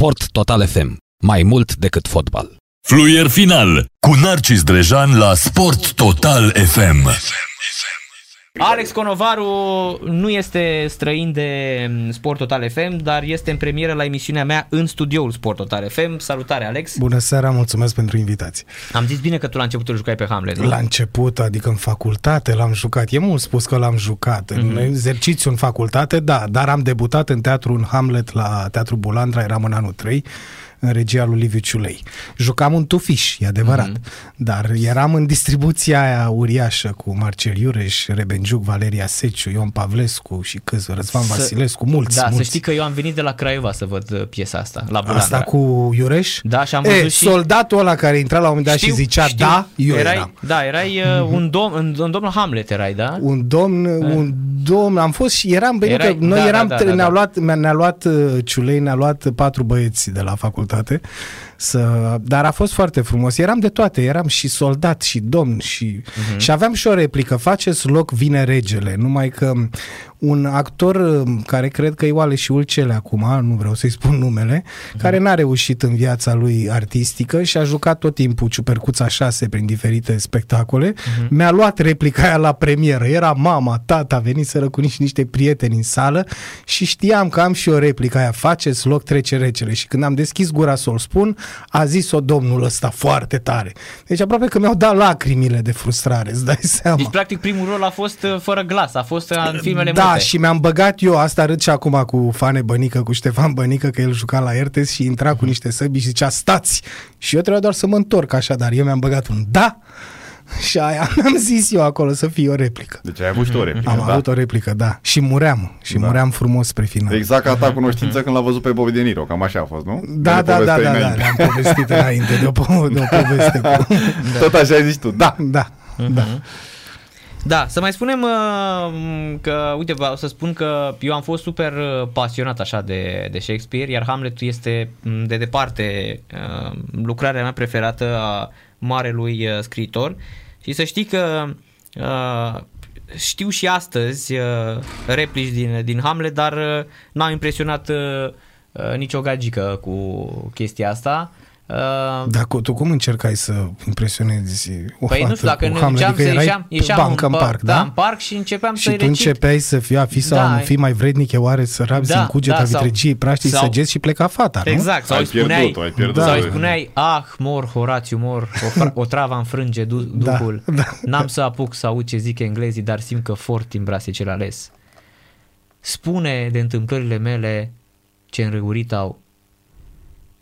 Sport Total FM. Mai mult decât fotbal. Fluier final cu Narcis Drejan la Sport Total FM. Alex Conovaru nu este străin de Sport Total FM, dar este în premieră la emisiunea mea în studioul Sport Total FM. Salutare, Alex! Bună seara, mulțumesc pentru invitație. Am zis bine că tu la început îl jucai pe Hamlet, nu? La început, adică în facultate l-am jucat. E mult spus că l-am jucat. Mm-hmm. În exercițiu în facultate, da, dar am debutat în teatru în Hamlet la Teatru Bulandra, eram în anul 3 în regia lui Liviu Ciulei. Jucam un tufiș, e adevărat, mm-hmm. dar eram în distribuția aia uriașă cu Marcel Iureș, Rebenjuc, Valeria Seciu, Ion Pavlescu și câți, Răzvan să, Vasilescu, mulți, Da, mulți. să știi că eu am venit de la Craiova să văd uh, piesa asta, la Bulandra. Asta cu Iureș? Da, și am văzut e, și... soldatul ăla care intra la un moment dat știu, și zicea știu, da, eu erai, eram. Da, erai uh, Mhm. un domn, un, un domn la Hamlet erai, da? Un domn, un domn, am fost și eram, bine Erai- că noi da, eram, da, da, da, ne-a da. luat, ne-a luat uh, Ciulei, ne-a luat patru băieți de la facultate, बताते। Să, dar a fost foarte frumos. Eram de toate, eram și soldat și domn și, Mhm. și aveam și o replică, faceți loc, vine regele, numai că un actor uh, care cred că e Oale și Ulcele acum, nu vreau să-i spun numele, care n-a reușit în viața lui artistică și a jucat tot timpul Ciupercuța 6 prin diferite spectacole, mi-a luat replica aia la premieră. Era mama, tata, veniseră cu niște, niște prieteni în sală și știam că am și o replică aia, faceți loc, trece regele. Și când am deschis gura să o spun, a zis-o domnul ăsta foarte tare. Deci aproape că mi-au dat lacrimile de frustrare, îți dai seama. Deci, practic, primul rol a fost uh, fără glas, a fost uh, în filmele Da, multe. și mi-am băgat eu, asta râd și acum cu Fane Bănică, cu Ștefan Bănică, că el juca la Ertes și intra cu niște săbi și zicea, stați! Și eu trebuia doar să mă întorc așa, dar eu mi-am băgat un da și aia am zis eu acolo să fie o replică. Deci ai avut și tu o replică, Am da? avut o replică, da. Și muream. Și Da. muream frumos spre final. Exact ca ta cunoștință când l-a văzut pe Bobby De Niro, cam așa a fost, nu? Da, Ne da, da, povesteai da, da, înainte. le-am povestit înainte de o, po- de o poveste cu... Tot așa ai zis tu, da. Da, da. Da, să mai spunem uh, că, uite, vreau să spun că eu am fost super uh, pasionat așa de, de Shakespeare, iar Hamlet este m, de departe uh, lucrarea mea preferată a marelui uh, scriitor și să știi că uh, știu și astăzi uh, replici din, din Hamlet, dar uh, n-am impresionat uh, uh, nicio gagică cu chestia asta. Uh, Dar cu, tu cum încercai să impresionezi o Păi nu fată știu, dacă cu ne Hamlet? ieșeam, Adică să erai ieșeam, pe ieșeam bancă în pa- parc, da? da? în parc și începeam Și să-i tu recit. începeai să fii, a fi sau Da, a nu fi mai vrednic, e oare să rabi Da, în cugeta da, sau- vitregiei, praștii, sau- săgeți și pleca fata, nu? Exact, sau Ai îi spuneai, pierdut-o, ai pierdut-o. sau îi Da. spuneai, ah, mor, Horațiu, mor, o, fra- o travă înfrânge du- Da, duhul, da. n-am să apuc să aud ce zic englezii, dar simt că fort în brase cel ales. Spune de întâmplările mele ce înrăurit au,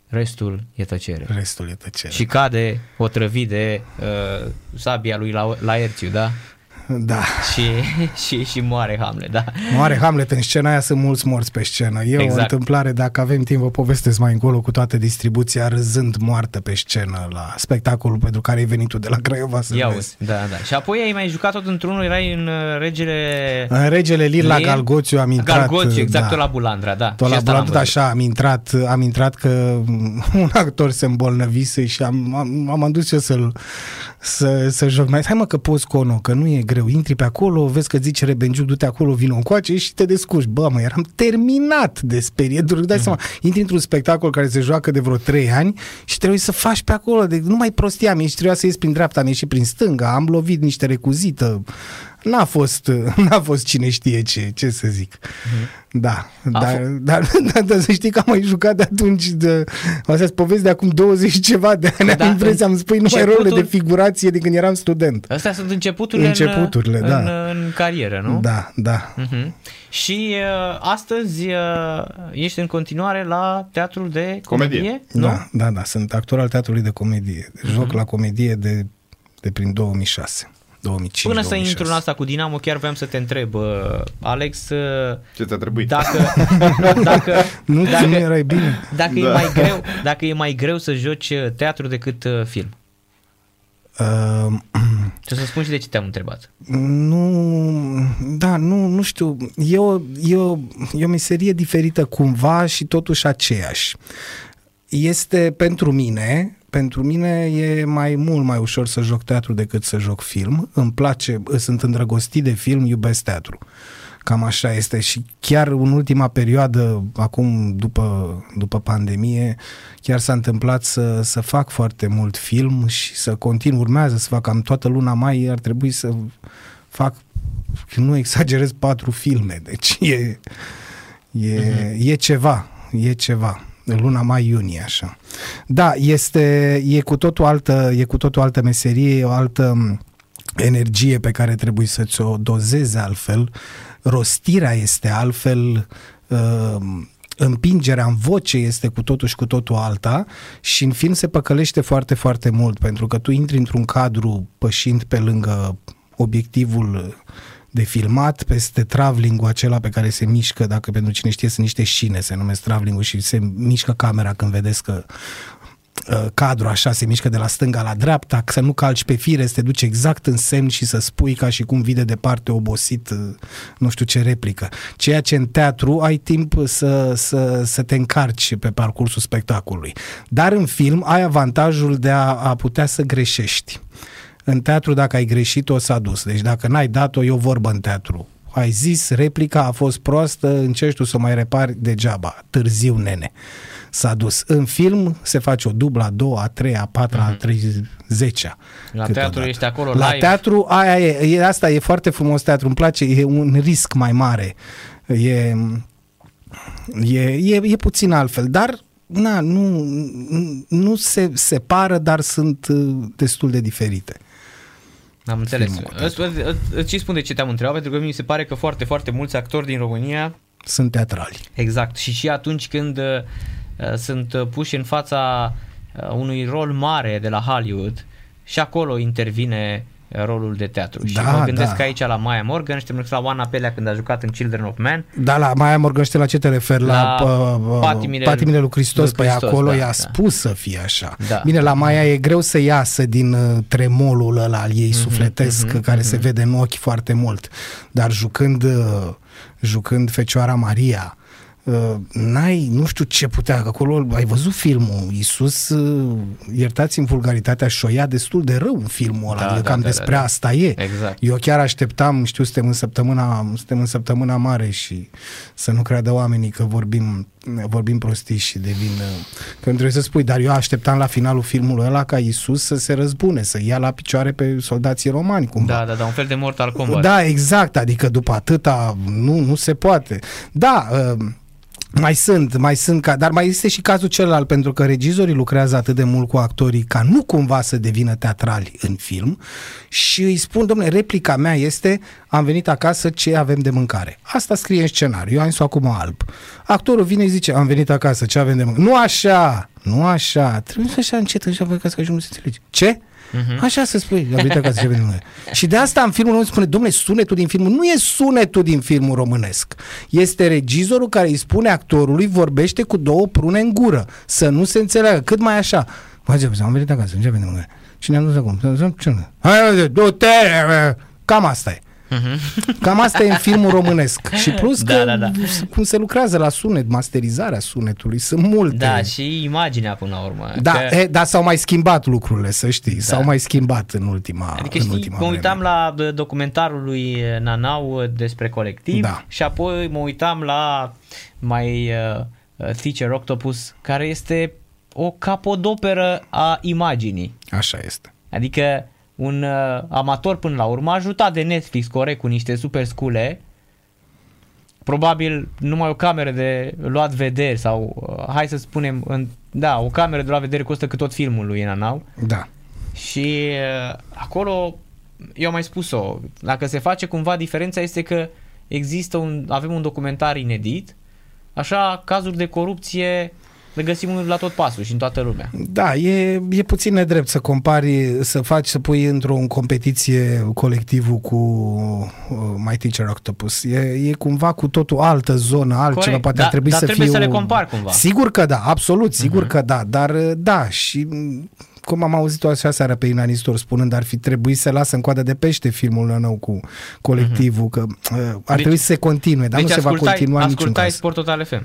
restul e tăcere. Restul e tăcere. Și cade otrăvit de uh, sabia lui la, Laerțiu, da? Da. Și, și, și moare Hamlet, da? Moare Hamlet în scena aia, sunt mulți morți pe scenă. E Exact. o întâmplare, dacă avem timp, vă povestesc mai încolo cu toată distribuția râzând moartă pe scenă la spectacolul pentru care ai venit tu de la Craiova să Ia vezi. uzi, da, da. Și apoi ai mai jucat tot într-unul, erai în uh, Regele... În Regele Lir la Lir? Galgoțiu am intrat. Galgoțiu, exact, da. tot la Bulandra, da. Tot Și la asta l-am Bulandra, văzut. așa, am intrat, am intrat că un actor se îmbolnăvise și am, am, am adus eu să-l să, să joc mai. Hai mă că poți cono, că nu e greu. Intri pe acolo, vezi că zice Rebenjuc, du-te acolo, vino încoace și te descurci. Bă, mă, eram terminat de sperie. Tu dai seama, intri într-un spectacol care se joacă de vreo 3 ani și trebuie să faci pe acolo. De, nu mai prostia, mi trebuia să ies prin dreapta, am ieșit prin stânga, am lovit niște recuzită. N-a fost, n-a fost cine știe ce, ce să zic. Da, A dar, f- dar, dar, dar să știi că am mai jucat de atunci de, astea sunt povesti de acum 20 și ceva de ani, Da, am impresia, îmi spui numai începutul- rolurile de figurație de când eram student. Astea sunt începuturile, Începuturile, în, da. în, în carieră, nu? Da, da. Uh-huh. Și uh, astăzi uh, ești în continuare la teatrul de comedie, Comedie. nu? Da, da, da, sunt actor al teatrului de comedie. Joc Mhm. la comedie de, de prin 2006. 2005 Până să 2006. intru în asta cu Dinamo, chiar vreau să te întreb, uh, Alex, uh, Ce ți-a trebuit? dacă, dacă, Nu, dacă, nu erai bine. dacă, e Da. mai greu, dacă e mai greu să joci uh, teatru decât uh, film. Uh, Și o să spun și de ce te-am întrebat. Nu, da, nu, nu știu, e o, e, o, e o meserie diferită cumva și totuși aceeași. Este pentru mine, pentru mine e mai mult mai ușor să joc teatru decât să joc film. Îmi place, sunt îndrăgostit de film, iubesc teatru. Cam așa este și chiar în ultima perioadă, acum după, după pandemie, chiar s-a întâmplat să, să fac foarte mult film și să continu, urmează să fac cam toată luna mai, ar trebui să fac, nu exagerez, patru filme, deci e, e, uh-huh. e ceva, e ceva luna mai-iunie, așa. Da, este, e cu totul altă, e cu totul altă meserie, o altă energie pe care trebuie să ți-o dozeze altfel, rostirea este altfel, uh, împingerea în voce este cu totul și cu totul alta și în film se păcălește foarte, foarte mult pentru că tu intri într-un cadru pășind pe lângă obiectivul de filmat peste traveling acela pe care se mișcă, dacă pentru cine știe, sunt niște șine, se numesc traveling și se mișcă camera când vedeți că uh, cadru așa se mișcă de la stânga la dreapta, să nu calci pe fire, să te duci exact în semn și să spui ca și cum vii de departe obosit, uh, nu știu ce replică. Ceea ce în teatru ai timp să, să, să te încarci pe parcursul spectacolului. Dar în film ai avantajul de a, a putea să greșești. În teatru, dacă ai greșit, o s-a dus. Deci dacă n-ai dat-o, e o vorbă în teatru. Ai zis, replica a fost proastă, încerci tu să o mai repari degeaba. Târziu, nene. S-a dus. În film se face o dublă, a doua, a treia, a patra, mm-hmm. a treizecea. La teatru ești acolo La live. teatru, aia e, e, asta e foarte frumos teatru, îmi place, e un risc mai mare. E, e, e, e puțin altfel, dar na, nu, nu se separă, dar sunt uh, destul de diferite. Am înțeles. Filmul cu Îți, îți, îți și spun de ce te-am întrebat, pentru că mi se pare că foarte, foarte mulți actori din România, Sunt teatrali. exact, și și atunci când uh, uh, sunt uh, puși în fața uh, unui rol mare de la Hollywood, și acolo intervine uh, rolul de teatru. și Da, mă gândesc da. aici la Maya Morgan și te gândesc la Oana Pelea când a jucat în Children of Man. Da, la Maia Morgenstern, la ce te referi? La, La la uh, patimile patimile lui Hristos, lui păi Hristos, acolo da, i-a da. spus să fie așa. Da. Bine, la Maia e greu să iasă din uh, tremolul ăla al Mhm, ei sufletesc, care se vede în ochi foarte mult. Dar jucând, uh, jucând Fecioara Maria, uh, n-ai, nu știu ce putea, că acolo ai văzut filmul, Iisus, uh, iertați-mi vulgaritatea, șoia destul de rău în filmul ăla, Da, adică da, cam da, despre da, da. asta e. Exact. Eu chiar așteptam, știu, suntem în săptămâna, suntem în săptămâna mare și să nu creadă oamenii că vorbim, vorbim prostii și devin... Că îmi trebuie să spui, dar eu așteptam la finalul filmului ăla ca Isus să se răzbune, să ia la picioare pe soldații romani, cumva. Da, da, da, un fel de Mortal Kombat. Da, exact, adică după atâta nu, nu se poate. Da, uh, mai sunt, mai sunt, ca, dar mai este și cazul celălalt, pentru că regizorii lucrează atât de mult cu actorii ca nu cumva să devină teatrali în film și îi spun, domnule, replica mea este am venit acasă, ce avem de mâncare? Asta scrie în scenariu, eu am zis acum alb. Actorul vine și zice, am venit acasă, ce avem de mâncare? Nu așa, nu așa, trebuie să așa încet, așa, ca să nu se înțelege. Ce? Uh-huh. Așa să spui, am venit acasă, ce avem de mâncare? Și de asta în filmul românesc spune, domnule, sunetul din filmul nu e sunetul din filmul românesc. Este regizorul care îi spune actorului, vorbește cu două prune în gură, să nu se înțeleagă, cât mai așa. Mă, ce, am venit acasă, ce avem de mâncare? Și ne-am dus acum. Ce nu? Hai, du-te! Cam asta e. Cam asta e în filmul românesc. Și plus Da, că da, da. cum se lucrează la sunet, masterizarea sunetului, sunt multe. Da, și imaginea până la urmă. Da, Că- e, dar s-au mai schimbat lucrurile, să știi. Da. S-au mai schimbat în ultima Adică în știi, ultima mă uitam vreme. la uh, documentarul lui Nanau uh, despre colectiv Da. și apoi mă uitam la mai uh, uh, Teacher Octopus, care este o capodoperă a imaginii. Așa este. Adică un uh, amator până la urmă, ajutat de Netflix corect cu niște super scule, probabil numai o cameră de luat vederi sau uh, hai să spunem, în, da, o cameră de luat vedere costă cât tot filmul lui Nanau. Da. Și uh, acolo, eu am mai spus-o, dacă se face cumva diferența este că există un, avem un documentar inedit, așa cazuri de corupție le găsim la tot pasul și în toată lumea. Da, e, e puțin nedrept să compari, să faci, să pui într-o în competiție colectivul cu uh, My Teacher Octopus. E, e cumva cu totul altă zonă, altceva, Corect, poate da, ar trebui dar să trebuie fie să le o- compari cumva. Sigur că da, absolut, sigur uh-huh. că da, dar uh, da, și m, cum am auzit-o așa seară pe Ina Nistor spunând, ar fi trebuit să lasă în coadă de pește filmul nou cu colectivul, uh-huh. că uh, ar Deci- trebui să se continue, dar deci nu se va ascultai, continua în niciun ascultai caz. Sport Total FM.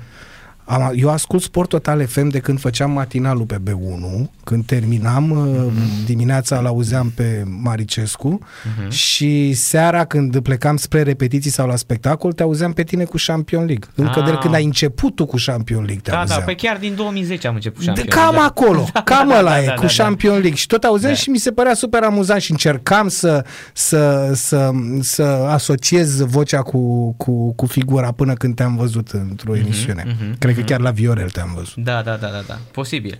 Am, eu ascult Sport Total FM de când făceam matinalul pe B1, când terminam uh-huh. dimineața îl auzeam pe Maricescu uh-huh. și seara când plecam spre repetiții sau la spectacol te auzeam pe tine cu Champion League. Încă Ah. de când ai început tu cu Champion League te Da, auzeam. da, pe chiar din 2010 am început De, Champions cam League, da. acolo, Da, cam da, ăla da, e, da, cu da, Champion League. Și tot auzeam Da. și mi se părea super amuzant și încercam să, să, să, să asociez vocea cu, cu, cu figura până când te-am văzut într-o emisiune. mhm, Cred că chiar la Viorel te-am văzut. Da, da, da, da, da, posibil.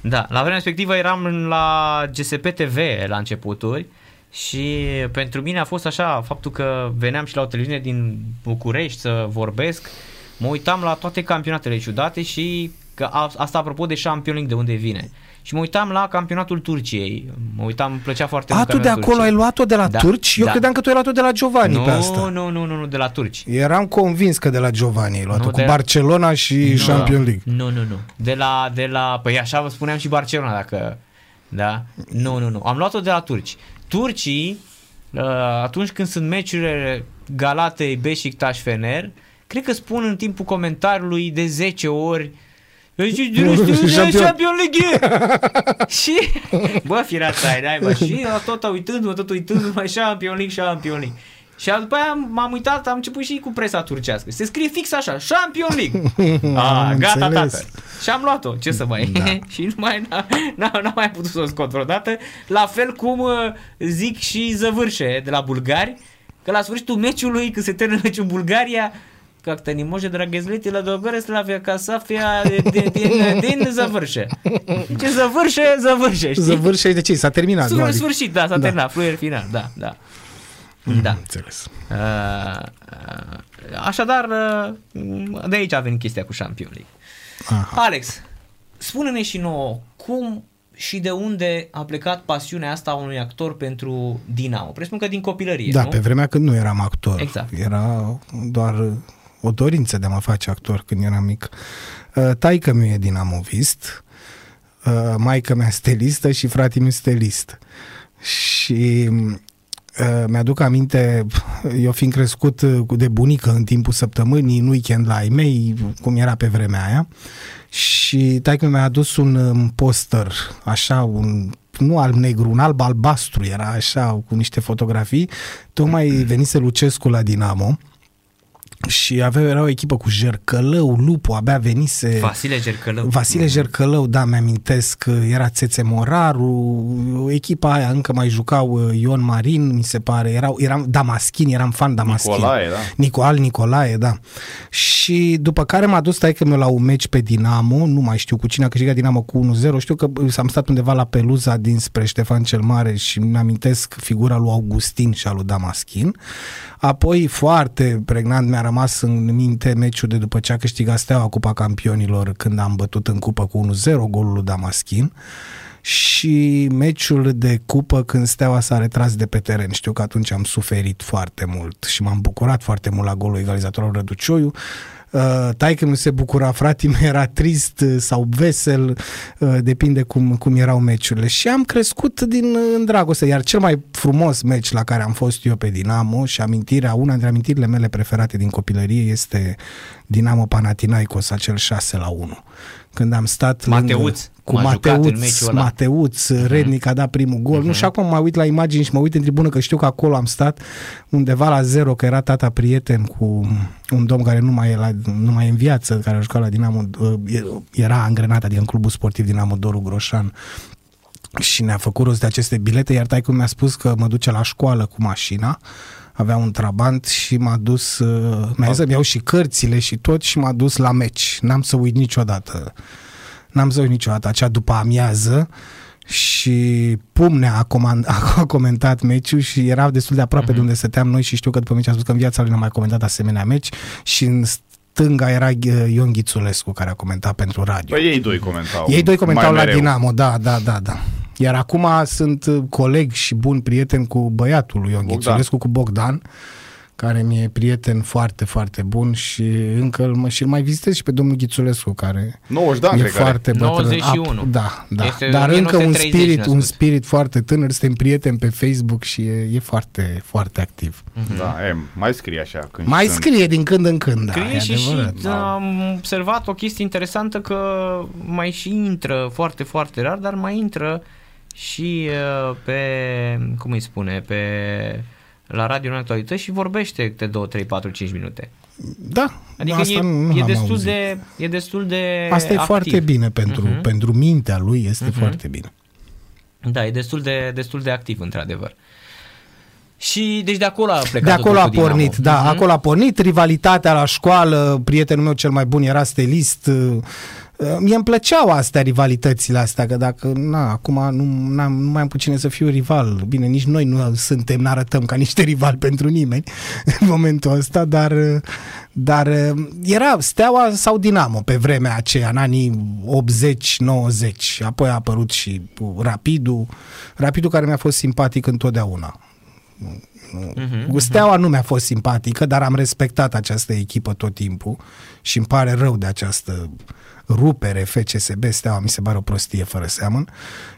Da, la vremea respectivă eram la GSP TV la începuturi și pentru mine a fost așa faptul că veneam și la o televiziune din București să vorbesc, mă uitam la toate campionatele ciudate și că a, asta apropo de Champions League de unde vine. Și mă uitam la campionatul Turciei. Mă uitam, îmi plăcea foarte A, mult tu de campionatul acolo ai Turciei. luat-o de la Da, turci? Eu da. credeam că tu ai luat-o de la Giovanni nu, pe asta. Nu, nu, nu, nu, de la turci. Eram convins că de la Giovanni ai luat-o, Nu, cu de- Barcelona și Nu, Champions League. Nu, nu, nu. De la, de la, păi așa vă spuneam și Barcelona, dacă, da? Nu, nu, nu. Am luat-o de la turci. Turcii, uh, atunci când sunt meciurile Galatei, Beşiktaş, Fener, cred că spun în timpul comentariului de 10 ori Deci, Champion. Champion League! și, bă, fireața ai, dai, bă, și eu tot uitându-mă, tot uitându-mă, Champion League, Champion League. Și după aia m-am uitat, am început și cu presa turcească. Se scrie fix așa, Champion League. A, Am gata, înțeles. tată. Și am luat-o, ce să mai... Da. și nu mai, n-am, n-am mai putut să o scot vreodată. La fel cum uh, zic și Zăvârșe de la bulgari, că la sfârșitul meciului, când se termină meciul în Bulgaria, как-то не може да разлетела до горе Славia ca Safia din, din, din Zăvârșe. Ce Zăvârșe, Zăvârșe, știi? Zăvârșe de ce? S-a terminat. nu? În Adică- sfârșit, da, s-a Da. terminat, fluier final, da, da. Da. Înțeles. Uh, uh, așadar, uh, de aici a venit chestia cu Champions League. Aha. Alex, spune-ne și nouă, cum și de unde a plecat pasiunea asta a unui actor pentru Dinamo? Presupun că din copilărie, Da, nu? pe vremea când nu eram actor. Exact. Era doar o dorință de a mă face actor când eram mic. Uh, Taică mi e dinamovist, uh, maică mea stelistă și frate mi stelist. Și uh, mi-aduc aminte, eu fiind crescut uh, cu- de bunică în timpul săptămânii, în weekend la ai mei, cum era pe vremea aia, și taică mi-a adus un um, poster, așa, un nu alb-negru, un alb-albastru, era așa, cu niște fotografii. Tocmai venise Lucescu la Dinamo și avea, era o echipă cu Jercălău, Lupu, abia venise... Vasile Gercălău. Vasile Jercălău, da, mi-amintesc, era Țețe Moraru, echipa aia încă mai jucau uh, Ion Marin, mi se pare, erau, eram Damaschin, eram fan Damaschin. Nicolae, da. Nicoal Nicolae, da. Și după care m-a dus taică meu la un meci pe Dinamo, nu mai știu cu cine a câștigat Dinamo cu 1-0, știu că am stat undeva la Peluza dinspre Ștefan cel Mare și mi-amintesc figura lui Augustin și a lui Damaschin. Apoi foarte pregnant mi-a rămas în minte meciul de după ce a câștigat Steaua Cupa Campionilor când am bătut în cupă cu 1-0 golul lui Damaschin și meciul de cupă când Steaua s-a retras de pe teren. Știu că atunci am suferit foarte mult și m-am bucurat foarte mult la golul egalizatorului Răducioiu. Uh, taică mi se bucura, frate meu era trist uh, sau vesel, uh, depinde cum, cum erau meciurile. Și am crescut din uh, în dragoste, iar cel mai frumos meci la care am fost eu pe Dinamo și amintirea, una dintre amintirile mele preferate din copilărie este Dinamo Panathinaikos, acel 6 la 1. Când am stat Mateuț, lângă, cu cum a jucat în Mateuț, meciul ăla. Mateuț, Rednic a dat primul gol. Nu, și acum mă uit la imagini și mă uit în tribună că știu că acolo am stat undeva la zero, că era tata prieten cu un domn care nu mai e, la, nu mai e în viață, care a jucat la Dinamo, uh, era angrenat, adică în clubul sportiv Dinamo Doru Groșan și ne-a făcut rost de aceste bilete, iar taică mi-a spus că mă duce la școală cu mașina, avea un trabant și m-a dus, uh, mi-a zis să-mi iau și cărțile și tot și m-a dus la meci. N-am să uit niciodată. N-am să uit niciodată acea după amiază și Pumnea a, comand, a comentat meciul și era destul de aproape mm-hmm. de unde stăteam noi și știu că după meci a spus că în viața lui n-a mai comentat asemenea meci și în stânga era uh, Ion Ghițulescu care a comentat pentru radio. Păi ei doi comentau. Ei doi comentau mai la mereu. Dinamo, da, da, da, da. Iar acum sunt uh, coleg și bun prieten cu băiatul lui Ion Bogdan. Ghițulescu, cu Bogdan, care mi-e prieten foarte, foarte bun și încă îl, și îl mai vizitez și pe domnul Ghițulescu, care 90 de ani, e cred că are. foarte bătrân. 91. Ap- Da, da. Este Dar încă un 1930 spirit, un născut. spirit foarte tânăr, suntem prieteni pe Facebook și e, e foarte, foarte activ. Da, e, mai scrie așa când Mai sunt. scrie din când în când, da, Scrie e și, și adevărat. am observat o chestie interesantă că mai și intră foarte, foarte rar, dar mai intră și uh, pe, cum îi spune, pe la radio în actualități și vorbește câte 2, 3, 4, 5 minute. Da, Adică asta e, nu, nu e, l-am destul auzit. de, e destul de Asta e activ. foarte bine pentru, Mhm. pentru mintea lui, este foarte bine. Da, e destul de, destul de activ, într-adevăr. Și deci de acolo a plecat De acolo totul a cu Dinamo. pornit, da, Mhm. acolo a pornit rivalitatea la școală, prietenul meu cel mai bun era stelist. uh, Mie îmi plăceau astea, rivalitățile astea, că dacă, na, acum nu, n-am, nu mai am cu cine să fiu rival. Bine, nici noi nu suntem, n-arătăm ca niște rivali pentru nimeni în momentul ăsta, dar, dar era Steaua sau Dinamo pe vremea aceea, în anii 80-90. Apoi a apărut și Rapidul, Rapidul care mi-a fost simpatic întotdeauna. Mhm, Steaua nu mi-a fost simpatică, dar am respectat această echipă tot timpul și îmi pare rău de această rupere FCSB, Steaua mi se pare o prostie fără seamăn.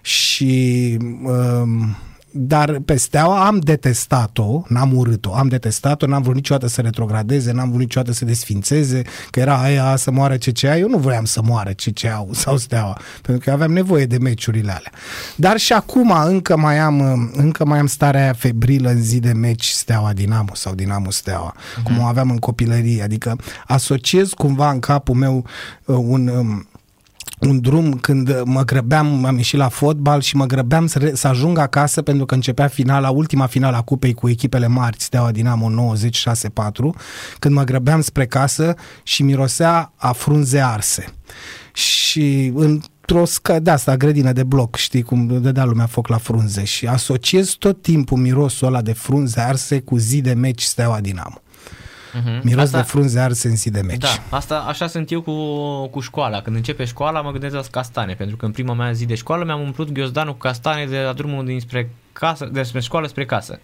Și um, dar pe Steaua am detestat-o, n-am urât-o, am detestat-o, n-am vrut niciodată să retrogradeze, n-am vrut niciodată să desfințeze, că era aia să moară CCA, eu nu voiam să moară CCA sau Steaua, pentru că aveam nevoie de meciurile alea. Dar și acum încă mai am, încă mai am starea aia febrilă în zi de meci Steaua Dinamo sau Dinamo Steaua, uh-huh. cum o aveam în copilărie, adică asociez cumva în capul meu uh, un... Um, un drum când mă grăbeam, am ieșit la fotbal și mă grăbeam să, re- să ajung acasă pentru că începea finala, ultima finală a cupei cu echipele mari, Steaua Dinamo 90 6-4, când mă grăbeam spre casă și mirosea a frunze arse. Și într-o scă de asta, grădină de bloc, știi cum dădea lumea foc la frunze și asociez tot timpul mirosul ăla de frunze arse cu zi de meci Steaua Dinamo. Mhm. Miros Asta- de frunze arse în zi de meci. Da, asta așa sunt eu cu, cu școala. Când începe școala, mă gândesc la castane, pentru că în prima mea zi de școală mi-am umplut ghiozdanul cu castane de la drumul dinspre casă, despre școală spre casă.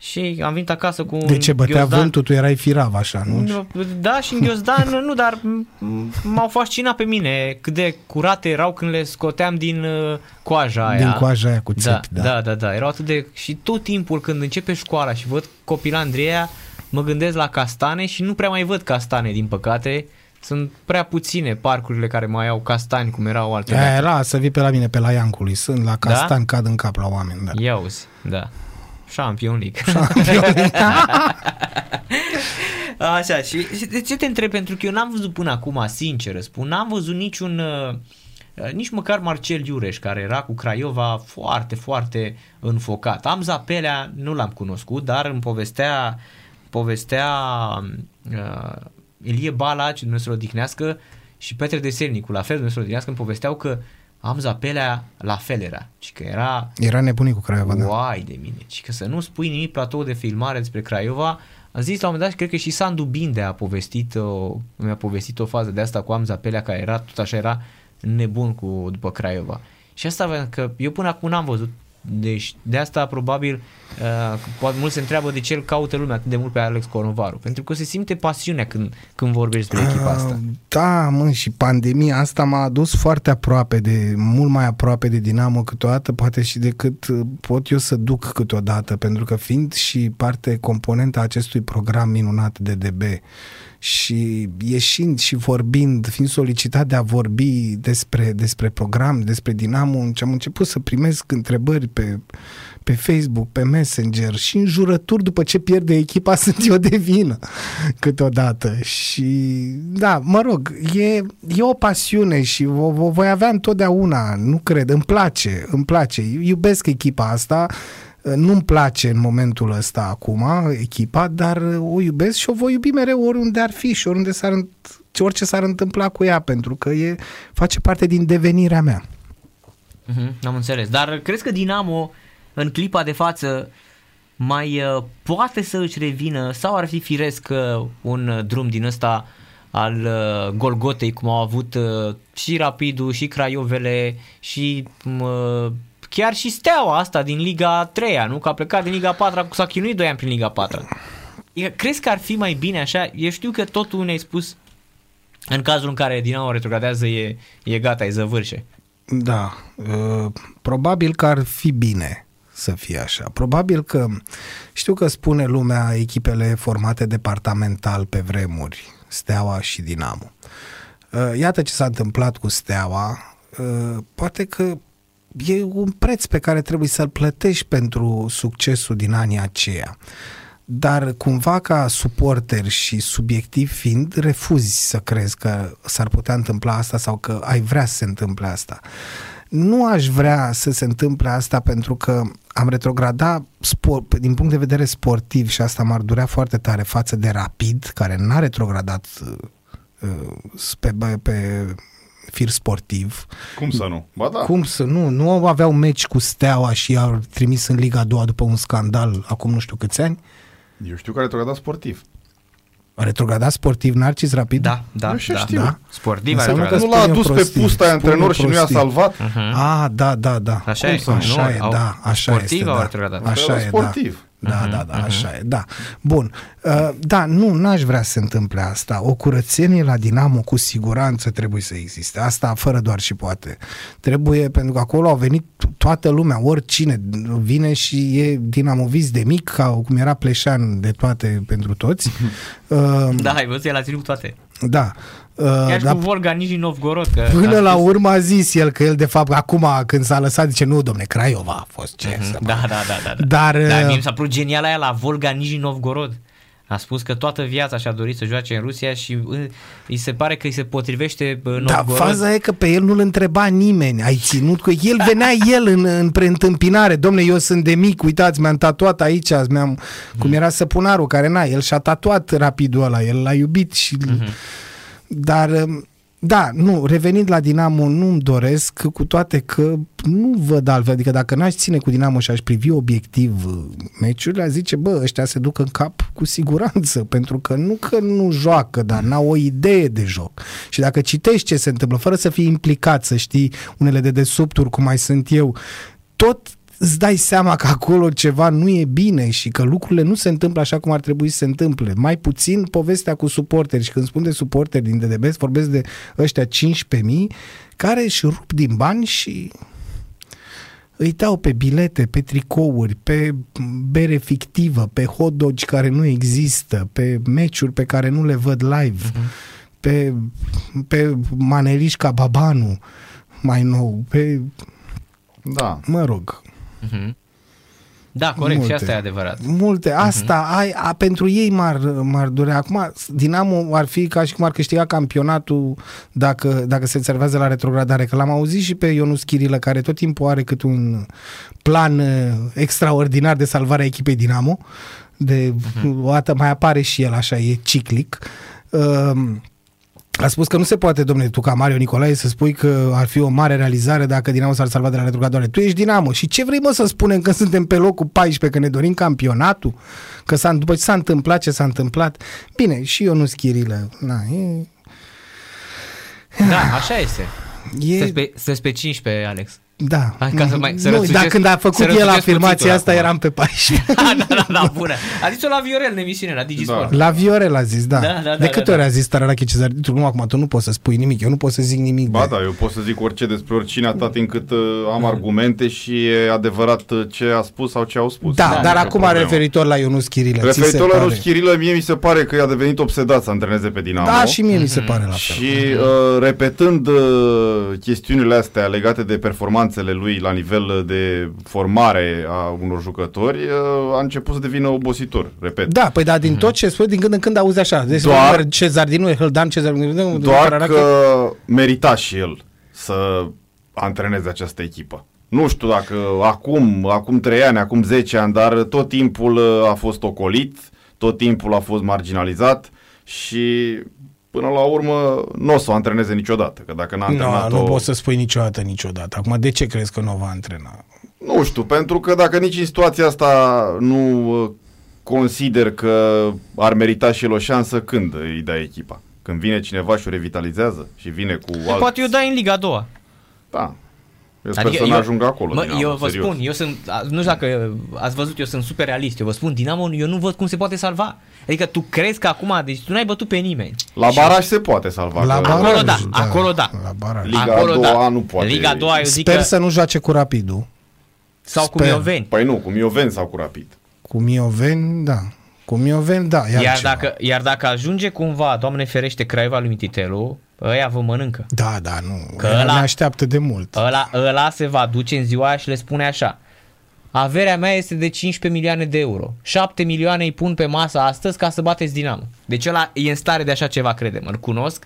Și am venit acasă cu De ce un bătea ghiozdan. vântul, tu erai firav așa, nu? Da, și în ghiozdan, nu, dar m- m-au fascinat pe mine cât de curate erau când le scoteam din uh, coaja aia. Din coaja aia cu da, țepi, da. da, da, da, erau atât de... Și tot timpul când începe școala și văd copila Andreea, mă gândesc la castane și nu prea mai văd castane, din păcate. Sunt prea puține parcurile care mai au castani, cum erau alte dată. Aia, la, să vii pe la mine, pe la Iancului. Sunt la Castan, cad în cap la oameni. Da. Ia uzi, da. Champion League. Așa, și, și de ce te întreb? Pentru că eu n-am văzut până acum, sincer spun, n-am văzut niciun, uh, uh, nici măcar Marcel Iureș, care era cu Craiova foarte, foarte înfocat. Am Zapelea, nu l-am cunoscut, dar îmi povestea, povestea uh, Elie Balaci, Dumnezeu să-l odihnească, și Petre Deselnicu, la fel, Dumnezeu să-l odihnească, îmi povesteau că am Zapelea la fel era, și că era Era nebunit cu Craiova, da. Uai de mine. Și că să nu spui nimic platou de filmare despre Craiova, am zis la un moment dat și cred că și Sandu Binde a povestit o, mi-a povestit o fază de asta cu Amza Pelea, care era tot așa, era nebun cu după Craiova. Și asta aveam că eu până acum n-am văzut deci de asta probabil uh, poate mulți se întreabă de ce îl caută lumea atât de mult pe Alex Corovaru. Pentru că se simte pasiunea când, când vorbești despre echipa asta. Ah, Da, mă, și pandemia asta m-a adus foarte aproape de, mult mai aproape de Dinamo câteodată, poate și decât uh, pot eu să duc câteodată, pentru că fiind și parte componenta acestui program minunat de DB și ieșind și vorbind, fiind solicitat de a vorbi despre, despre program, despre Dinamo, am început să primesc întrebări pe, pe Facebook, pe Messenger și în jurături după ce pierde echipa sunt eu de vină câteodată. Și da, mă rog, e, e o pasiune și o, o voi avea întotdeauna, nu cred, îmi place, îmi place, iubesc echipa asta, nu-mi place în momentul ăsta acum echipa, dar o iubesc și o voi iubi mereu oriunde ar fi și oriunde s-ar, orice s-ar întâmpla cu ea, pentru că e, face parte din devenirea mea. Uh-huh, am înțeles. Dar crezi că Dinamo în clipa de față mai uh, poate să își revină sau ar fi firesc uh, un uh, drum din ăsta al uh, Golgotei cum au avut uh, și Rapidul și Craiovele și uh, chiar și Steaua asta din Liga 3 nu? Că a plecat din Liga 4 cu s-a chinuit 2 ani prin Liga 4 e- crezi că ar fi mai bine așa? Eu știu că tot tu ne-ai spus în cazul în care Dinamo retrogradează e, e gata, e zăvârșe. Da, uh, probabil că ar fi bine să fie așa. Probabil că știu că spune lumea echipele formate departamental pe vremuri, Steaua și Dinamo. Uh, Iată ce s-a întâmplat cu Steaua. Uh, Poate că e un preț pe care trebuie să-l plătești pentru succesul din anii aceia. Dar cumva ca suporter și subiectiv fiind, refuzi să crezi că s-ar putea întâmpla asta sau că ai vrea să se întâmple asta. Nu aș vrea să se întâmple asta pentru că am retrogradat sport, din punct de vedere sportiv și asta m-ar durea foarte tare față de Rapid, care n-a retrogradat uh, uh, pe, pe fir sportiv. Cum să nu? Ba da. Cum să nu? Nu aveau meci cu Steaua și i-au trimis în Liga a doua după un scandal acum nu știu câți ani? Eu știu că a retrogradat sportiv. A retrogradat sportiv Narcis Rapid? Da, da, Eu și da. știu. Da? Sportiv a Înseamnă că retrogradat. Nu l-a spune adus pe prostii, pusta aia spune antrenor și nu i-a prostii. salvat? Ah, da, da, da. Așa Cum e. să nu? Așa Nu, e, au- da, așa sportiv este, au da. retrogradat. Așa Era e, sportiv. Da, da, da, așa e, da. Bun, Uh, da, nu, n-aș vrea să se întâmple asta. O curățenie la Dinamo cu siguranță trebuie să existe. Asta fără doar și poate. Trebuie, pentru că acolo au venit toată lumea, oricine vine și e dinamovist de mic, ca cum era Pleșan de toate pentru toți. Uh, Da, ai văzut, el a ținut toate. da. Uh, Chiar și dar cu Volga Niji Novgorod. Că Până a la spus- urmă a zis el că el de fapt acum când s-a lăsat zice nu domne Craiova a fost ce să Da, da, da, da. da. Dar, Dar uh, mie mi s-a părut genial aia la Volga Niji Novgorod. A spus că toată viața și-a dorit să joace în Rusia și uh, îi se pare că îi se potrivește uh, Da, Novgorod. faza e că pe el nu-l întreba nimeni. Ai ținut cu el, venea el în, în preîntâmpinare. Domne, eu sunt de mic, uitați, mi-am tatuat aici, mi-am, cum era Săpunarul, care na, el și-a tatuat rapidul ăla, el l-a iubit și... Dar, um, da, nu, revenind la Dinamo, nu-mi doresc, cu toate că nu văd altfel. Adică dacă n-aș ține cu Dinamo și aș privi obiectiv uh, meciurile, aș zice, bă, ăștia se duc în cap cu siguranță, pentru că nu că nu joacă, dar n-au o idee de joc. Și dacă citești ce se întâmplă, fără să fii implicat, să știi unele de desubturi, cum mai sunt eu, tot îți dai seama că acolo ceva nu e bine și că lucrurile nu se întâmplă așa cum ar trebui să se întâmple. Mai puțin povestea cu suporteri și când spun de suporteri din DDB, vorbesc de ăștia 15.000 care își rup din bani și îi dau pe bilete, pe tricouri, pe bere fictivă, pe hot dogi care nu există, pe meciuri pe care nu le văd live, uh-huh. pe, pe maneliști ca Babanu mai nou, pe, Da. mă rog, Mhm. Da, corect, Multe. și asta e adevărat. Multe, asta Mhm. ai, a, pentru ei m-ar, m-ar durea. Acum, Dinamo ar fi ca și cum ar câștiga campionatul dacă, dacă se servează la retrogradare, că l-am auzit și pe Ionus Chirilă, care tot timpul are cât un plan uh, extraordinar de salvare a echipei Dinamo, de Mhm. o dată mai apare și el așa, e ciclic. Uh, a spus că nu se poate, domne, tu ca Mario Nicolae să spui că ar fi o mare realizare dacă Dinamo s-ar salva de la retrogradare. Tu ești Dinamo și ce vrei mă să spunem că suntem pe locul 14, că ne dorim campionatul? Că s-a, după ce s-a întâmplat ce s-a întâmplat? Bine, și eu nu schirilă. Na, e, Da, așa este. e, Sunteți pe, sunteți pe 15, Alex. Da. Hai, ca să mai- să nu, răsucesc- dar când a să făcut el răsucesc afirmația cuțitul asta, acum. eram pe 14. da, da, da, da, bună. A zis-o la Viorel în emisiune, la Digisport. La Viorel a zis, da. Da, da, da, de câte da, ori da. a zis Tararache Cezar? Tu nu, acum, tu nu poți să spui nimic. Eu nu pot să zic nimic. Ba de... da, eu pot să zic orice despre oricine atât încât uh, am argumente și e adevărat uh, ce a spus sau ce au spus. Da, Nu e dar nicio acum problemă. referitor la Ionus Chirilă. ți se Referitor la pare? Rus Chirilă, mie mi se pare că i-a devenit obsedat să antreneze pe Dinamo. Da, și mie mi se pare la fel. Și uh, repetând uh, chestiunile astea legate de performanțele lui la nivel de formare a unor jucători, uh, a început să devină obositor, repet. Da, păi da, din tot ce spui, din când în când auzi așa. Deci Doar- Doar... Cezar din noi, Hăldan Cezar din noi, Doar Tararache. că merita și el să antreneze această echipă. Nu știu dacă acum, acum 3 ani, acum 10 ani, dar tot timpul uh, a fost ocolit, tot timpul a fost marginalizat și până la urmă nu o să o antreneze niciodată. Că dacă n-a Nu, antrenat nu poți să spui niciodată, niciodată. Acum, de ce crezi că nu o va antrena? Nu știu, pentru că dacă nici în situația asta nu uh, consider că ar merita și el o șansă, când îi dai echipa? Când vine cineva și o revitalizează și vine cu alt... Poate eu dai în Liga a doua. Da. Eu sper să nu ajungă acolo. Mă, Dinamo, eu vă serios. spun, eu sunt, a- nu știu dacă ați văzut, eu sunt super realist. Eu vă spun, Dinamo, eu nu văd cum se poate salva. Adică tu crezi că acum, deci tu n-ai bătut pe nimeni. La baraj se poate salva. La că- baraj, Acolo da, acolo da. La baraj. Liga a doua nu poate. Liga a doua, eu zic Sper că, să nu joace cu Rapidul. sau cu sper. Mioveni. Păi nu, cu Mioven sau cu Rapid. Cu Mioveni, da. Cu Mioveni, da. Iar, Iar ceva. dacă, iar dacă ajunge cumva, Doamne ferește, Craiova lui Mititelu, ăia vă mănâncă. Da, da, nu. Că Că ăla- ne așteaptă de mult. Ăla, ăla se va duce în ziua aia și le spune așa. Averea mea este de 15 milioane de euro. 7 milioane îi pun pe masă astăzi ca să bateți Dinamo. Deci ăla e în stare de așa ceva, credem. Îl cunosc.